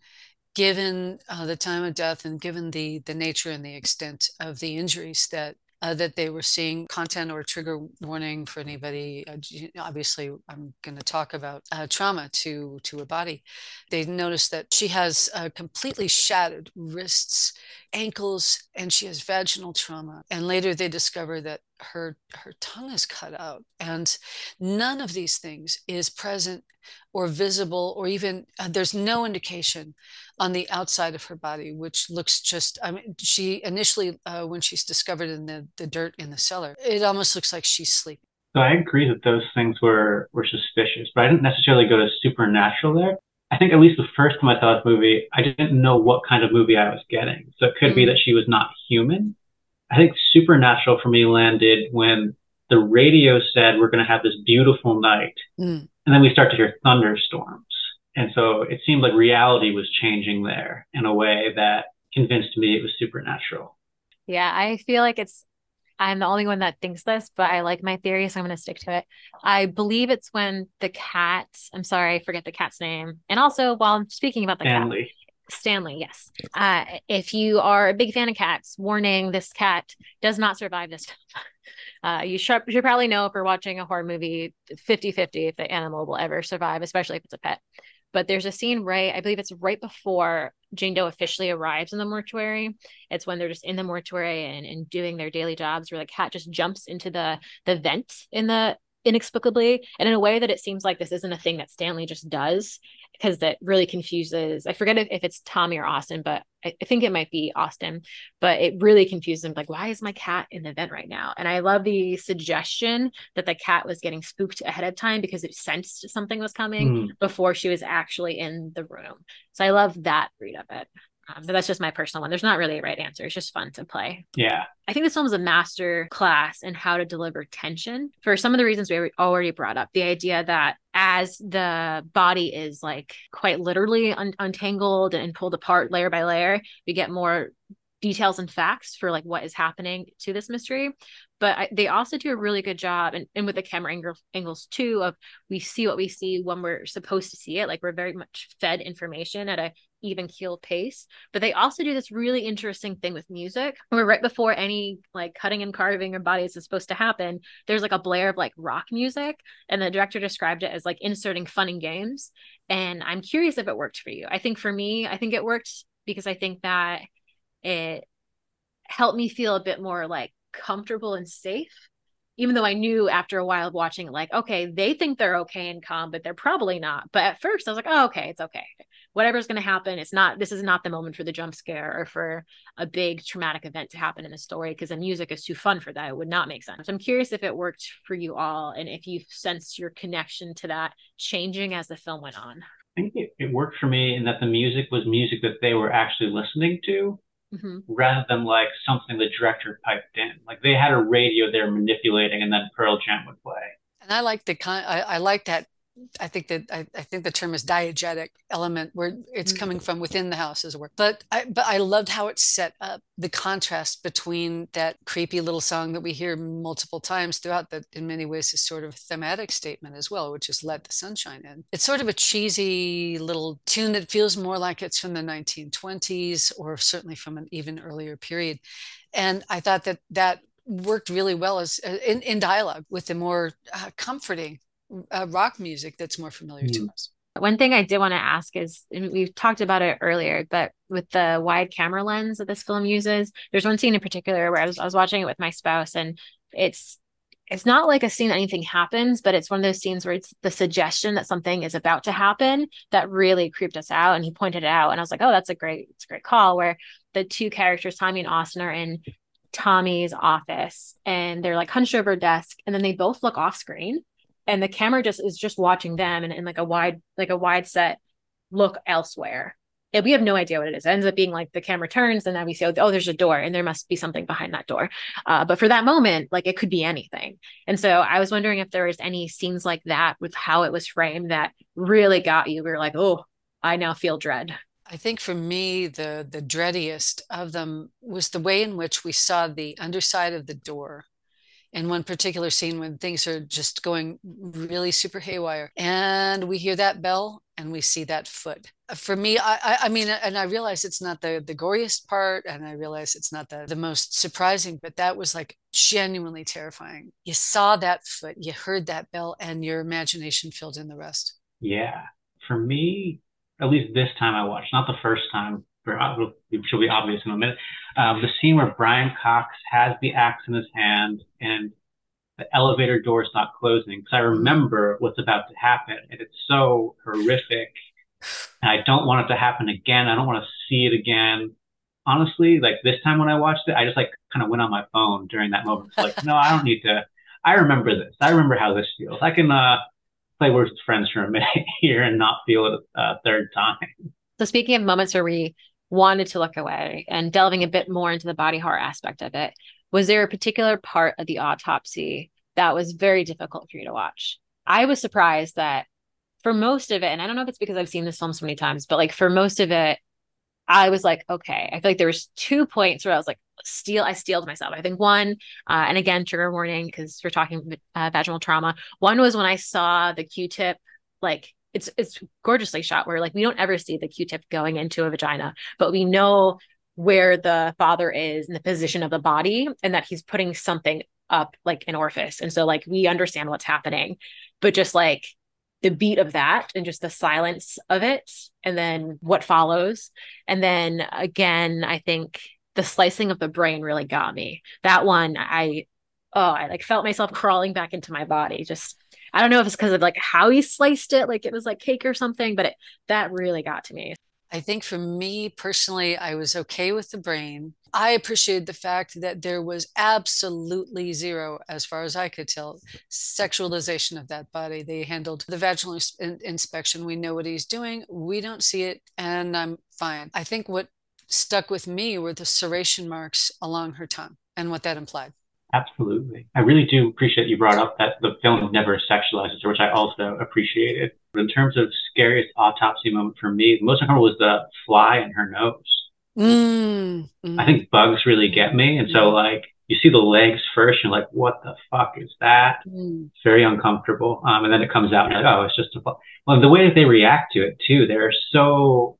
given uh, the time of death and given the the nature and the extent of the injuries that uh, that they were seeing content or trigger warning for anybody uh, obviously i'm going to talk about uh, trauma to to a body. They noticed that she has uh, completely shattered wrists ankles and she has vaginal trauma. And later they discover that her her tongue is cut out. And none of these things is present or visible or even uh, there's no indication on the outside of her body which looks just i mean she initially uh, when she's discovered in the, the dirt in the cellar it almost looks like she's sleeping so i agree that those things were were suspicious but i didn't necessarily go to supernatural there. I think at least the first time i saw this movie i didn't know what kind of movie i was getting. So it could mm-hmm. be that she was not human. I think supernatural for me landed when the radio said we're going to have this beautiful night, mm. and then we start to hear thunderstorms, and so it seemed like reality was changing there in a way that convinced me it was supernatural. Yeah, I feel like it's. I'm the only one that thinks this, but I like my theory, so I'm going to stick to it. I believe it's when the cat. I'm sorry, I forget the cat's name. And also, while I'm speaking about the Stanley. cat, Stanley, yes. Uh, if you are a big fan of cats, warning: this cat does not survive this. uh, you should, should probably know if you're watching a horror movie 50-50 if the animal will ever survive, especially if it's a pet. But there's a scene right, I believe it's right before Jane Doe officially arrives in the mortuary. It's when they're just in the mortuary and, and doing their daily jobs, where the cat just jumps into the the vent in the inexplicably and in a way that it seems like this isn't a thing that Stanley just does because that really confuses. I forget if, if it's Tommy or Austin, but I, I, think it might be Austin. But it really confuses him. Like, why is my cat in the vent right now? And I love the suggestion that the cat was getting spooked ahead of time because it sensed something was coming mm. before she was actually in the room. So I love that read of it. Um, but that's just my personal one. There's not really a right answer. It's just fun to play. Yeah. I think this film is a master class in how to deliver tension for some of the reasons we already brought up. The idea that as the body is like quite literally un- untangled and pulled apart layer by layer, we get more details and facts for like what is happening to this mystery but I, they also do a really good job and, and with the camera angle, angles too of we see what we see when we're supposed to see it like we're very much fed information at a even keel pace but they also do this really interesting thing with music where right before any like cutting and carving of bodies is supposed to happen there's like a blare of like rock music and the director described it as like inserting fun and games and i'm curious if it worked for you i think for me i think it worked because i think that it helped me feel a bit more like comfortable and safe even though I knew after a while of watching, like, okay, they think they're okay and calm, but they're probably not. But at first, I was like, oh, okay, it's okay. Whatever's going to happen, it's not, this is not the moment for the jump scare or for a big traumatic event to happen in the story because the music is too fun for that. It would not make sense. So I'm curious if it worked for you all and if you sensed your connection to that changing as the film went on. I think it, it worked for me in that the music was music that they were actually listening to mm-hmm. rather than like something the director piped in. Like they had a radio they were manipulating, and then Pearl Jam would play. And I like the kind. I, I like that I think that I, I, think the term is diegetic element where it's mm-hmm. coming from within the house as well. But I but I loved how it's set up the contrast between that creepy little song that we hear multiple times throughout that in many ways is sort of a thematic statement as well, which is let the sunshine in. It's sort of a cheesy little tune that feels more like it's from the 1920s or certainly from an even earlier period. And I thought that that worked really well as uh, in, in dialogue with the more uh, comforting uh, rock music that's more familiar mm. to us. One thing I did want to ask is we've talked about it earlier, but with the wide camera lens that this film uses, there's one scene in particular where I was I was watching it with my spouse and it's it's not like a scene that anything happens, but it's one of those scenes where it's the suggestion that something is about to happen that really creeped us out. And he pointed it out, and I was like, "Oh, that's a great, it's a great call." Where the two characters, Tommy and Austin, are in Tommy's office, and they're like hunched over a desk, and then they both look off screen, and the camera just is just watching them, and in like a wide, like a wide set look elsewhere and we have no idea what it is. It ends up being like the camera turns and now we see, oh, there's a door and there must be something behind that door. Uh, but for that moment, like it could be anything. And so I was wondering if there was any scenes like that with how it was framed that really got you. We were like, oh, I now feel dread. I think for me, the the dreadiest of them was the way in which we saw the underside of the door in one particular scene when things are just going really super haywire and we hear that bell and we see that foot. For me I, I mean and i realize it's not the the goriest part and i realize it's not the, the most surprising but that was like genuinely terrifying. You saw that foot you heard that bell and your imagination filled in the rest. Yeah. For me at least this time i watched not the first time will be obvious in a minute um, the scene where Brian Cox has the axe in his hand and the elevator door is not closing because I remember what's about to happen and it's so horrific and I don't want it to happen again. I don't want to see it again. Honestly, like this time when I watched it, I just like kind of went on my phone during that moment. It's like, no, I don't need to. I remember this. I remember how this feels. I can uh, play Worst Friends for a minute here and not feel it a third time. So speaking of moments where we wanted to look away and delving a bit more into the body horror aspect of it, was there a particular part of the autopsy that was very difficult for you to watch? I was surprised that for most of it, and I don't know if it's because I've seen this film so many times, but like for most of it, I was like, okay. I feel like there was two points where I was like, steal. I steeled myself. I think one, uh, and again, trigger warning because we're talking uh, vaginal trauma. One was when I saw the Q-tip like it's it's gorgeously shot where like we don't ever see the q-tip going into a vagina but we know where the father is in the position of the body and that he's putting something up like an orifice. And so like we understand what's happening but just like the beat of that and just the silence of it and then what follows. And then again i think the slicing of the brain really got me. That one i oh i like felt myself crawling back into my body just I don't know if it's because of like how he sliced it, like it was like cake or something, but it, that really got to me. I think for me personally, I was okay with the brain. I appreciated the fact that there was absolutely zero, as far as I could tell, sexualization of that body. They handled the vaginal in- inspection. We know what he's doing. We don't see it, and I'm fine. I think what stuck with me were the serration marks along her tongue and what that implied. Absolutely. I really do appreciate you brought up that the film never sexualizes her, which I also appreciated. In terms of scariest autopsy moment for me, the most uncomfortable was the fly in her nose. Mm, mm. I think bugs really get me. And so, like, you see the legs first, you're like, what the fuck is that? Mm. It's very uncomfortable. Um, and then it comes out and like, oh, it's just a fly. Well, the way that they react to it, too, they're so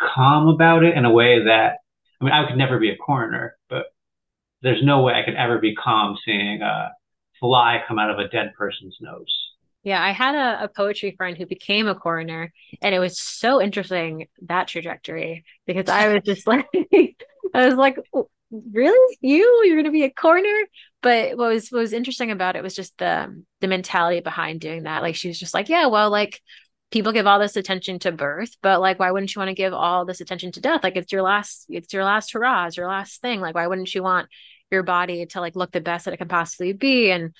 calm about it in a way that, I mean, I could never be a coroner, but there's no way I could ever be calm seeing a fly come out of a dead person's nose. Yeah, I had a, a, poetry friend who became a coroner, and it was so interesting that trajectory because I was just like, I was like, really, you? You're to be a coroner? But what was what was interesting about it was just the the mentality behind doing that. Like she was just like, yeah, well, like people give all this attention to birth, but like, why wouldn't you want to give all this attention to death? Like, it's your last, it's your last hurrah, it's your last thing. Like, why wouldn't you want your body to like look the best that it can possibly be? And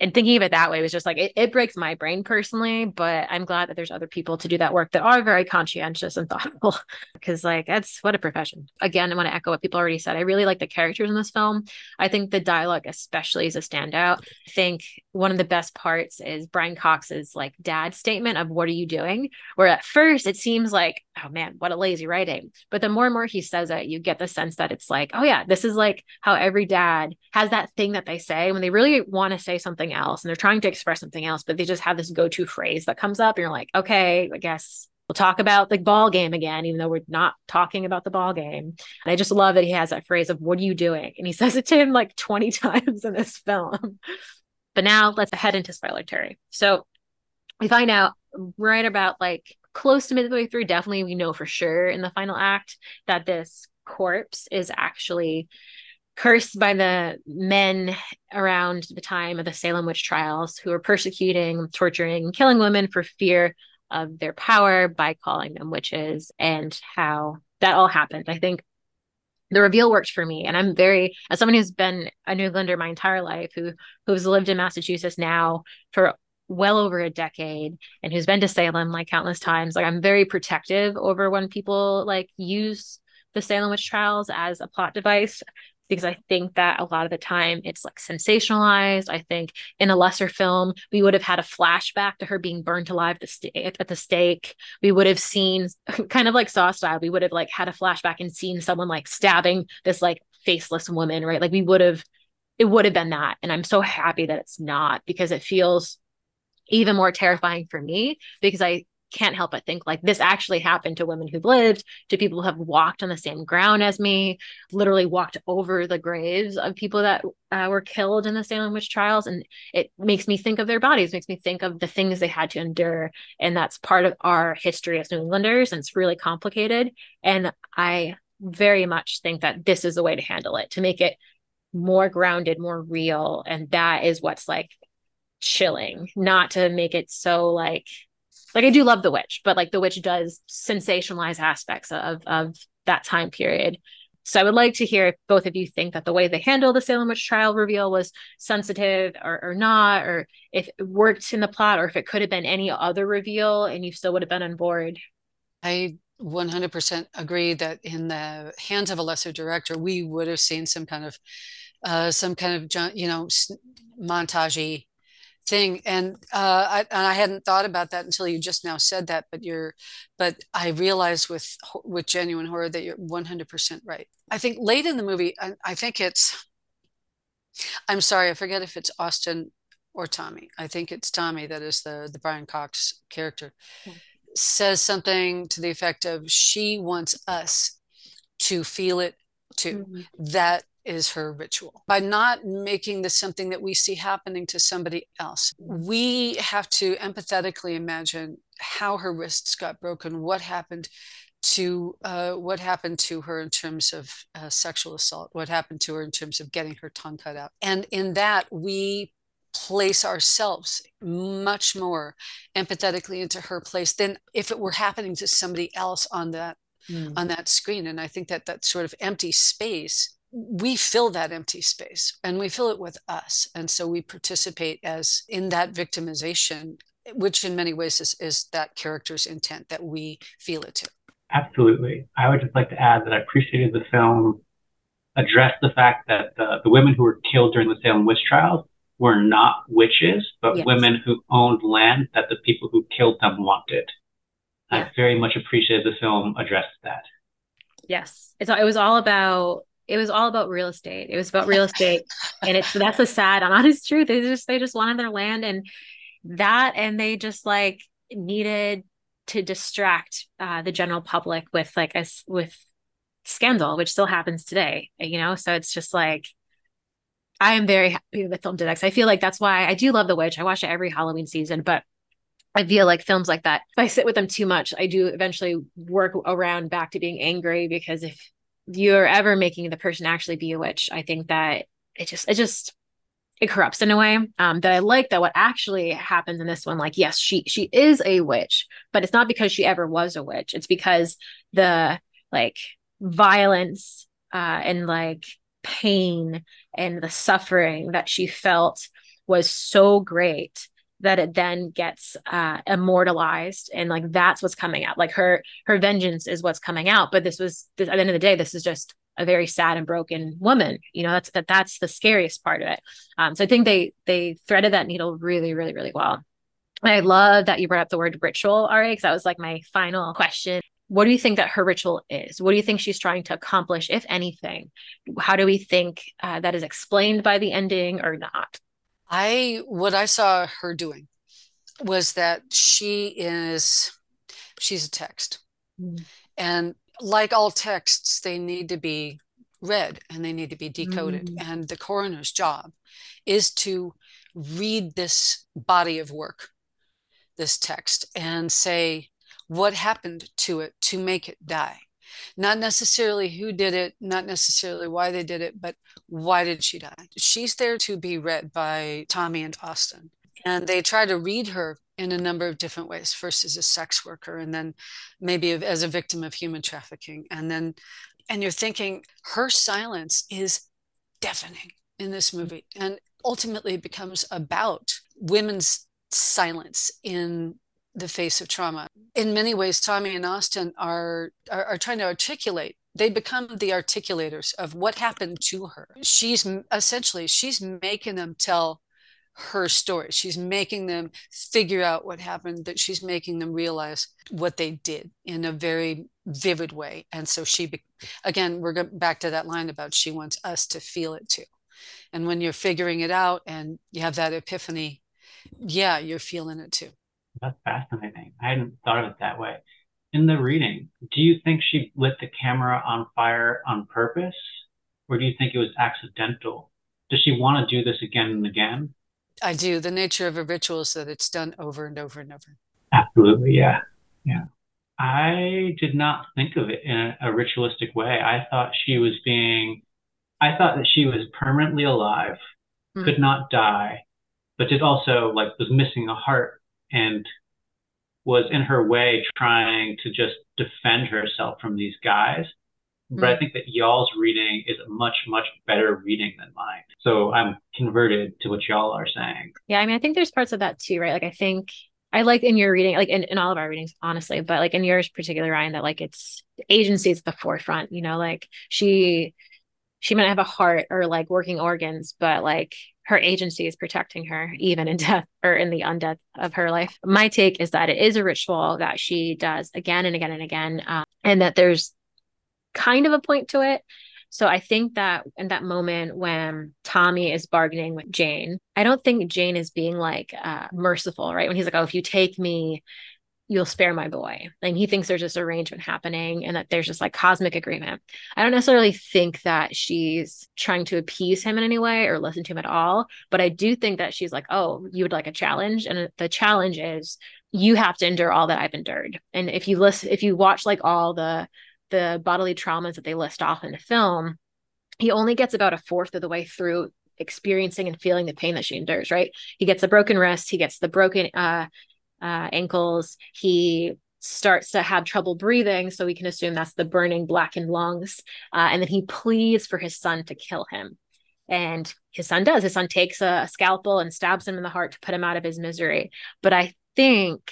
and thinking of it that way was just like it, it breaks my brain personally but i'm glad that there's other people to do that work that are very conscientious and thoughtful because like that's what a profession. Again i want to echo what people already said i really like the characters in this film. I think the dialogue especially is a standout. I think one of the best parts is brian cox's like dad statement of what are you doing? where at first it seems like oh man what a lazy writing. But the more and more he says it you get the sense that it's like oh yeah this is like how every dad has that thing that they say when they really want to say something something else and they're trying to express something else, but they just have this go to phrase that comes up. And you're like, okay, I guess we'll talk about the ball game again, even though we're not talking about the ball game. And I just love that he has that phrase of, What are you doing? And he says it to him like 20 times in this film. But now let's head into spoiler territory. So we find out right about like close to midway through, definitely we know for sure in the final act that this corpse is actually cursed by the men around the time of the Salem witch trials who were persecuting, torturing, and killing women for fear of their power by calling them witches and how that all happened. I think the reveal worked for me and i'm very as someone who's been a new englander my entire life who who's lived in massachusetts now for well over a decade and who's been to salem like countless times like i'm very protective over when people like use the salem witch trials as a plot device because I think that a lot of the time it's like sensationalized. I think in a lesser film, we would have had a flashback to her being burnt alive at the stake. We would have seen kind of like Saw style. We would have like had a flashback and seen someone like stabbing this like faceless woman, right? Like we would have, it would have been that. And I'm so happy that it's not because it feels even more terrifying for me because I can't help but think like this actually happened to women who've lived, to people who have walked on the same ground as me, literally walked over the graves of people that uh, were killed in the Salem witch trials. And it makes me think of their bodies, makes me think of the things they had to endure. And that's part of our history as New Englanders. And it's really complicated. And I very much think that this is the way to handle it, to make it more grounded, more real. And that is what's like chilling, not to make it so like like I do love The Witch, but like The Witch does sensationalize aspects of of that time period. So I would like to hear if both of you think that the way they handle the Salem witch trial reveal was sensitive or, or not, or if it worked in the plot, or if it could have been any other reveal and you still would have been on board. I 100% agree that in the hands of a lesser director, we would have seen some kind of, uh, some kind of, you know, montagey thing and uh, I, and I hadn't thought about that until you just now said that but you're but I realized with with genuine horror that you're 100% right I think late in the movie I, I think it's I'm sorry I forget if it's Austin or Tommy I think it's Tommy that is the the Brian Cox character hmm. says something to the effect of she wants us to feel it too mm-hmm. that is her ritual. By not making this something that we see happening to somebody else, we have to empathetically imagine how her wrists got broken, what happened to uh, what happened to her in terms of uh, sexual assault, what happened to her in terms of getting her tongue cut out. And in that, we place ourselves much more empathetically into her place than if it were happening to somebody else on that mm. on that screen and i think that that sort of empty space we fill that empty space and we fill it with us. And so we participate as in that victimization which in many ways is, is that character's intent that we feel it too absolutely. I would just like to add that i appreciated the film addressed the fact that the, the women who were killed during the salem witch trials were not witches but yes. women who owned land that the people who killed them wanted. Yeah. i very much appreciated the film addressed that. Yes. It's, it was all about it was all about real estate. It was about real estate, and it's that's the sad honest truth. They just they just wanted their land and that, and they just like needed to distract uh, the general public with like a with scandal, which still happens today. You know, so it's just like I am very happy with the Film Dedex. I feel like that's why I do love The Witch. I watch it every Halloween season, but I feel like films like that, if I sit with them too much, I do eventually work around back to being angry because if you're ever making the person actually be a witch, I think that it just it just it corrupts in a way um, that I like that what actually happens in this one, like yes, she she is a witch, but it's not because she ever was a witch. It's because the like violence uh, and like pain and the suffering that she felt was so great that it then gets uh, immortalized and like that's what's coming out. Like her her vengeance is what's coming out but this was this, at the end of the day this is just a very sad and broken woman you know that's that that's the scariest part of it. Um, so i think they they threaded that needle really really really well. I love that you brought up the word ritual Ari because that was like my final question. What do you think that her ritual is? What do you think she's trying to accomplish if anything? How do we think uh, that is explained by the ending or not I what I saw her doing was that she is she's a text. Mm. And like all texts, they need to be read and they need to be decoded. Mm. And the coroner's job is to read this body of work, this text, and say what happened to it to make it die. Not necessarily who did it, not necessarily why they did it, but why did she die? She's there to be read by Tommy and Austin. And they try to read her in a number of different ways first as a sex worker and then maybe as a victim of human trafficking and then and you're thinking her silence is deafening in this movie and ultimately it becomes about women's silence in the face of trauma in many ways tommy and austin are, are, are trying to articulate they become the articulators of what happened to her she's essentially she's making them tell her story. She's making them figure out what happened, that she's making them realize what they did in a very vivid way. And so she, again, we're going back to that line about she wants us to feel it too. And when you're figuring it out and you have that epiphany, yeah, you're feeling it too. That's fascinating. I hadn't thought of it that way. In the reading, do you think she lit the camera on fire on purpose? Or do you think it was accidental? Does she want to do this again and again? I do. The nature of a ritual is that it's done over and over and over. Absolutely. Yeah. Yeah. I did not think of it in a, a ritualistic way. I thought she was being, I thought that she was permanently alive, mm-hmm. could not die, but did also like was missing a heart and was in her way trying to just defend herself from these guys. But I mm. think that y'all's reading is a much, much better reading than mine. So I'm converted to what y'all are saying. Yeah, I mean, I think there's parts of that too, right? Like I think I like in your reading, like in, in all of our readings, honestly, but like in yours particular, Ryan, that like it's agency is the forefront, you know, like she she might have a heart or like working organs, but like her agency is protecting her even in death or in the undeath of her life. My take is that it is a ritual that she does again and again and again, um, and that there's kind of a point to it. So I think that in that moment when Tommy is bargaining with Jane, I don't think Jane is being like uh, merciful, right? When he's like, "Oh, if you take me, you'll spare my boy," and he thinks there's this arrangement happening and that there's this like cosmic agreement. I don't necessarily think that she's trying to appease him in any way or listen to him at all, but I do think that she's like, "Oh, you would like a challenge," and the challenge is you have to endure all that I've endured. And if you listen, if you watch like all the the bodily traumas that they list off in the film, he only gets about a fourth of the way through experiencing and feeling the pain that she endures, right? He gets the broken wrist, he gets the broken uh, uh, ankles, he starts to have trouble breathing. So we can assume that's the burning blackened lungs. Uh, and then he pleads for his son to kill him. And his son does. His son takes a, a scalpel and stabs him in the heart to put him out of his misery. But I think,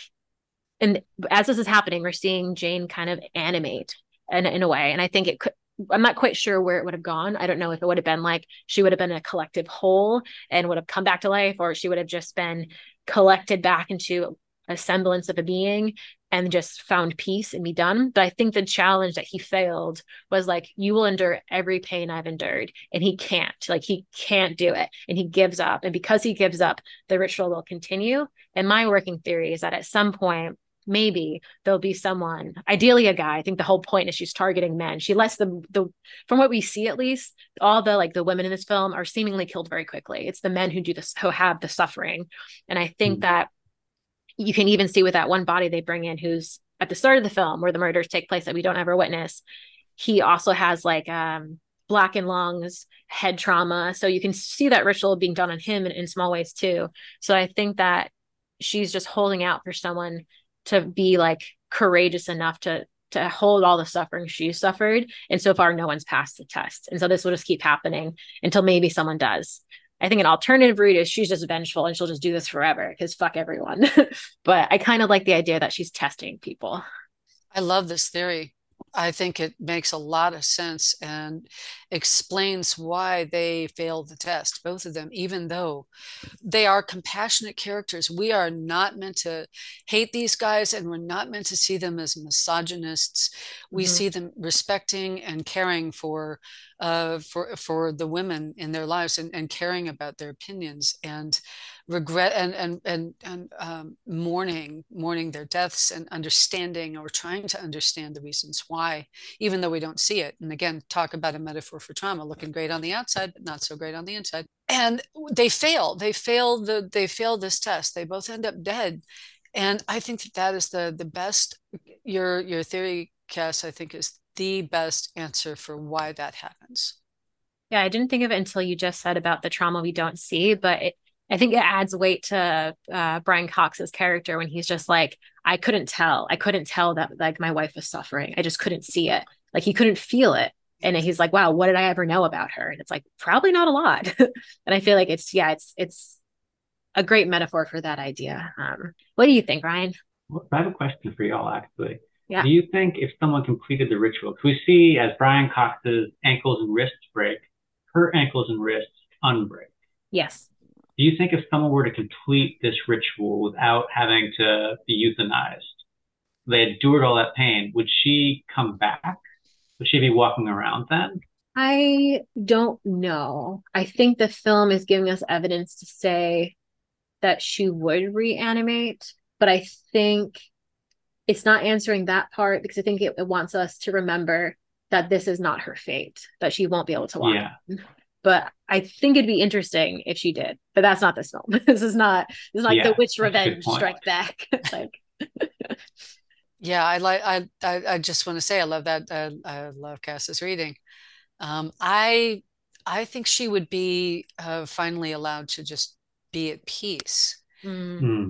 and as this is happening, we're seeing Jane kind of animate in, in a way. And I think it could, I'm not quite sure where it would have gone. I don't know if it would have been like she would have been a collective whole and would have come back to life, or she would have just been collected back into a semblance of a being and just found peace and be done. But I think the challenge that he failed was like, you will endure every pain I've endured. And he can't, like, he can't do it. And he gives up. And because he gives up, the ritual will continue. And my working theory is that at some point, maybe there'll be someone, ideally a guy. I think the whole point is she's targeting men. She lets them the from what we see at least, all the like the women in this film are seemingly killed very quickly. It's the men who do this who have the suffering. And I think mm that you can even see with that one body they bring in who's at the start of the film where the murders take place that we don't ever witness. He also has like um blackened lungs, head trauma. So you can see that ritual being done on him in, in small ways too. So I think that she's just holding out for someone to be like courageous enough to to hold all the suffering she suffered and so far no one's passed the test and so this will just keep happening until maybe someone does i think an alternative route is she's just vengeful and she'll just do this forever because fuck everyone. But i kind of like the idea that she's testing people. I love this theory I think it makes a lot of sense and explains why they failed the test, both of them, even though they are compassionate characters. We are not meant to hate these guys and we're not meant to see them as misogynists. We mm-hmm. see them respecting and caring for uh, for for the women in their lives and, and caring about their opinions. And regret and and and, and um, mourning mourning their deaths and understanding or trying to understand the reasons why even though we don't see it. And again talk about a metaphor for trauma looking great on the outside but not so great on the inside. And they fail. They fail the they fail this test. They both end up dead. And i think that that is the the best your your theory cass i think is the best answer for why that happens. Yeah i didn't think of it until you just said about the trauma we don't see but it, I think it adds weight to uh, Brian Cox's character when he's just like, I couldn't tell. I couldn't tell that like my wife was suffering. I just couldn't see it. Like he couldn't feel it. And he's like, wow, what did I ever know about her? And it's like, probably not a lot. and I feel like it's, yeah, it's, it's a great metaphor for that idea. Um, what do you think, Ryan? Well, I have a question for y'all, actually. Yeah. Do you think if someone completed the ritual, because we see as Brian Cox's ankles and wrists break, her ankles and wrists unbreak? Yes. Do you think if someone were to complete this ritual without having to be euthanized, they endured all that pain, would she come back? Would she be walking around then? I don't know. I think the film is giving us evidence to say that she would reanimate, but I think it's not answering that part because I think it, it wants us to remember that this is not her fate, that she won't be able to walk. Yeah. But I think it'd be interesting if she did. But that's not this film. this is not this is like Yeah, the witch that's a good revenge strike back. like Yeah, I like. I, I I just want to say I love that. Uh, I love Cass's reading. Um, I I think she would be uh, finally allowed to just be at peace. mm, Hmm.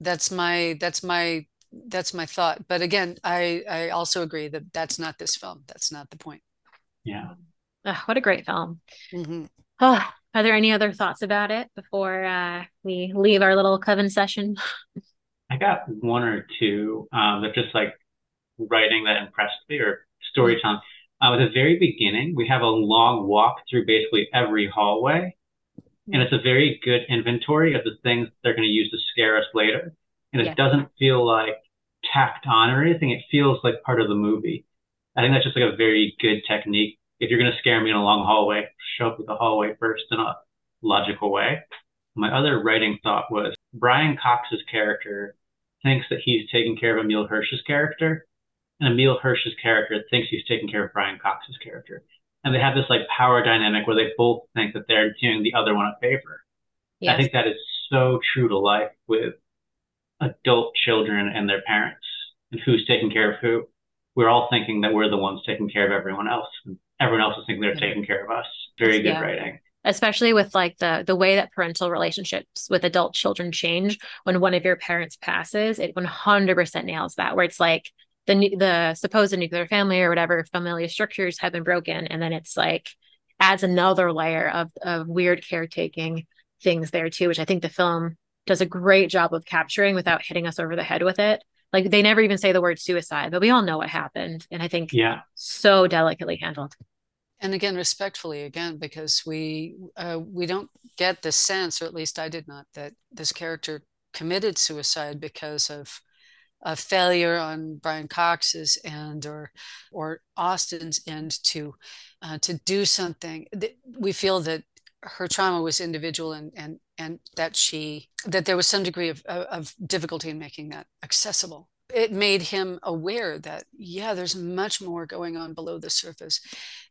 That's my that's my that's my thought. But again, I I also agree that that's not this film. That's not the point. Yeah. Ugh, what a great film. Mhm. Oh, are there any other thoughts about it before uh, we leave our little coven session? I got one or two um, that just like writing that impressed me or storytelling. Uh, at the very beginning, we have a long walk through basically every hallway, and it's a very good inventory of the things they're going to use to scare us later. And it Yeah. doesn't feel like tacked on or anything. It feels like part of the movie. I think that's just like a very good technique. If you're going to scare me in a long hallway, show up with the hallway first in a logical way. My other writing thought was Brian Cox's character thinks that he's taking care of Emile Hirsch's character, and Emile Hirsch's character thinks he's taking care of Brian Cox's character. And they have this like power dynamic where they both think that they're doing the other one a favor. I think that is so true to life with adult children and their parents and who's taking care of who. We're all thinking that we're the ones taking care of everyone else. And everyone else is thinking they're taking care of us. Very good Yeah. writing. especially with like the the way that parental relationships with adult children change when one of your parents passes it 100% nails that where it's like the the supposed nuclear family or whatever familial structures have been broken and then it's like adds another layer of of weird caretaking things there too which i think the film does a great job of capturing without hitting us over the head with it like they never even say the word suicide but we all know what happened and i think Yeah. so delicately handled And again, respectfully, again, because we uh, we don't get the sense, or at least I did not, that this character committed suicide because of a failure on Brian Cox's end or or Austin's end to uh, to do something. We feel that her trauma was individual and and and that she that there was some degree of of difficulty in making that accessible. It made him aware that yeah, there's much more going on below the surface,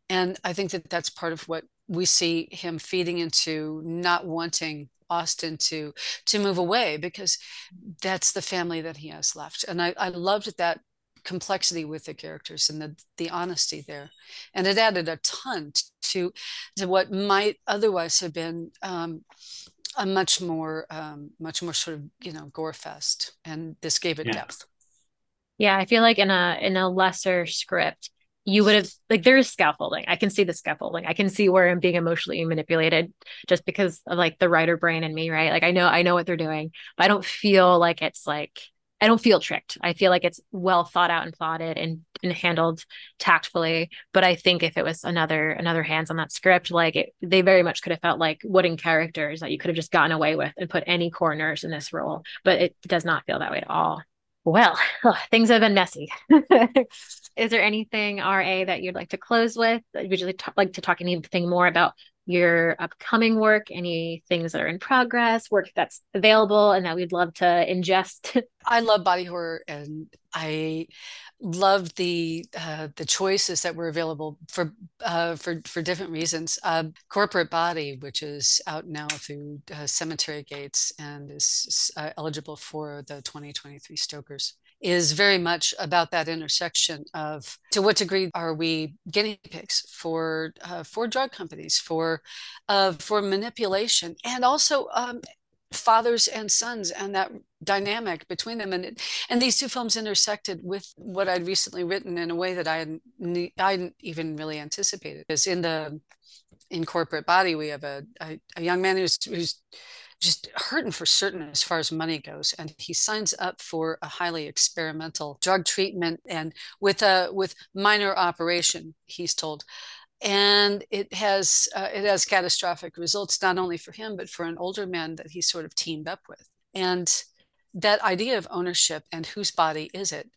and I think that that's part of what we see him feeding into not wanting Austin to to move away because that's the family that he has left. And I, I loved that complexity with the characters and the the honesty there, and it added a ton to to what might otherwise have been um, a much more um, much more sort of you know gore fest, and this gave it Yeah. depth. Yeah, I feel like in a in a lesser script, you would have like there's scaffolding. I can see the scaffolding. I can see where I'm being emotionally manipulated just because of like the writer brain in me, right? Like I know I know what they're doing, but I don't feel like it's like I don't feel tricked. I feel like it's well thought out and plotted and, and handled tactfully. But I think if it was another another hands on that script, like it, they very much could have felt like wooden characters that you could have just gotten away with and put any corners in this role. But it does not feel that way at all. Well, things have been messy. Is there anything, RA, that you'd like to close with? Would you like to talk anything more about your upcoming work, any things that are in progress, work that's available and that we'd love to ingest. I love body horror and I love the uh, the choices that were available for uh, for for different reasons. Uh, Corporate Body, which is out now through uh, Cemetery Gates and is uh, eligible for the 2023 Stokers is very much about that intersection of to what degree are we guinea pigs for uh, for drug companies for uh, for manipulation and also um, fathers and sons and that dynamic between them and it, and these two films intersected with what I'd recently written in a way that I hadn't I hadn't even really anticipated because in the in corporate body we have a, a, a young man who's who's just hurting for certain as far as money goes and he signs up for a highly experimental drug treatment and with a with minor operation he's told and it has uh, it has catastrophic results not only for him but for an older man that he's sort of teamed up with and that idea of ownership and whose body is it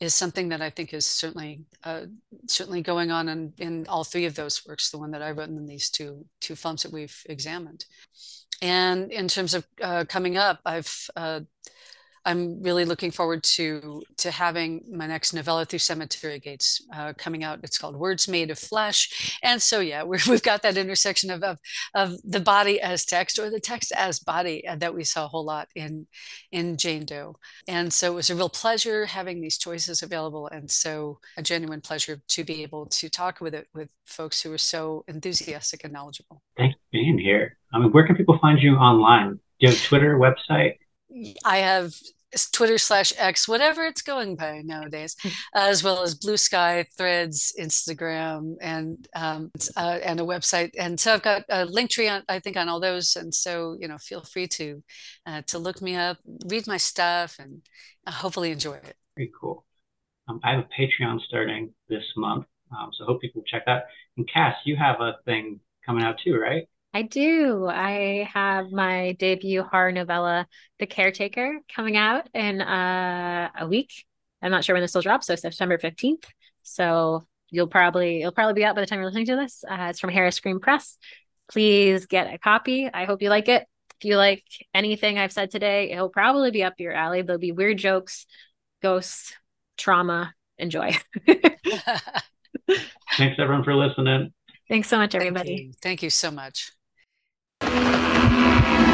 is something that I think is certainly uh, certainly going on in, in all three of those works, the one that I wrote in these two two films that we've examined. And in terms of uh, coming up, I've uh, I'm really looking forward to to having my next novella through Cemetery Gates uh, coming out. It's called Words Made of Flesh, and so yeah, we have got that intersection of, of, of the body as text or the text as body uh, that we saw a whole lot in in Jane Doe. And so it was a real pleasure having these choices available, and so a genuine pleasure to be able to talk with it with folks who are so enthusiastic and knowledgeable. Thanks for being here. I mean, where can people find you online? Do you have Twitter, website? I have Twitter slash X, whatever it's going by nowadays, hmm. as well as Blue Sky, Threads, Instagram, and um, uh, and a website. And so I've got a link tree on, I think, on all those. And so you know, feel free to uh, to look me up, read my stuff, and uh, hopefully enjoy it. Very cool. Um, I have a Patreon starting this month, um, so hope people check that. And Cass, you have a thing coming out too, right? I do. I have my debut horror novella, The Caretaker, coming out in uh, a week. I'm not sure when this will drop, so September 15th. So you'll probably it'll probably be out by the time you're listening to this. Uh, it's from Harris Scream Press. Please get a copy. I hope you like it. If you like anything I've said today, it'll probably be up your alley. There'll be weird jokes, ghosts, trauma. Enjoy. Thanks everyone for listening. Thanks so much, everybody. Thank you, Thank you so much. Música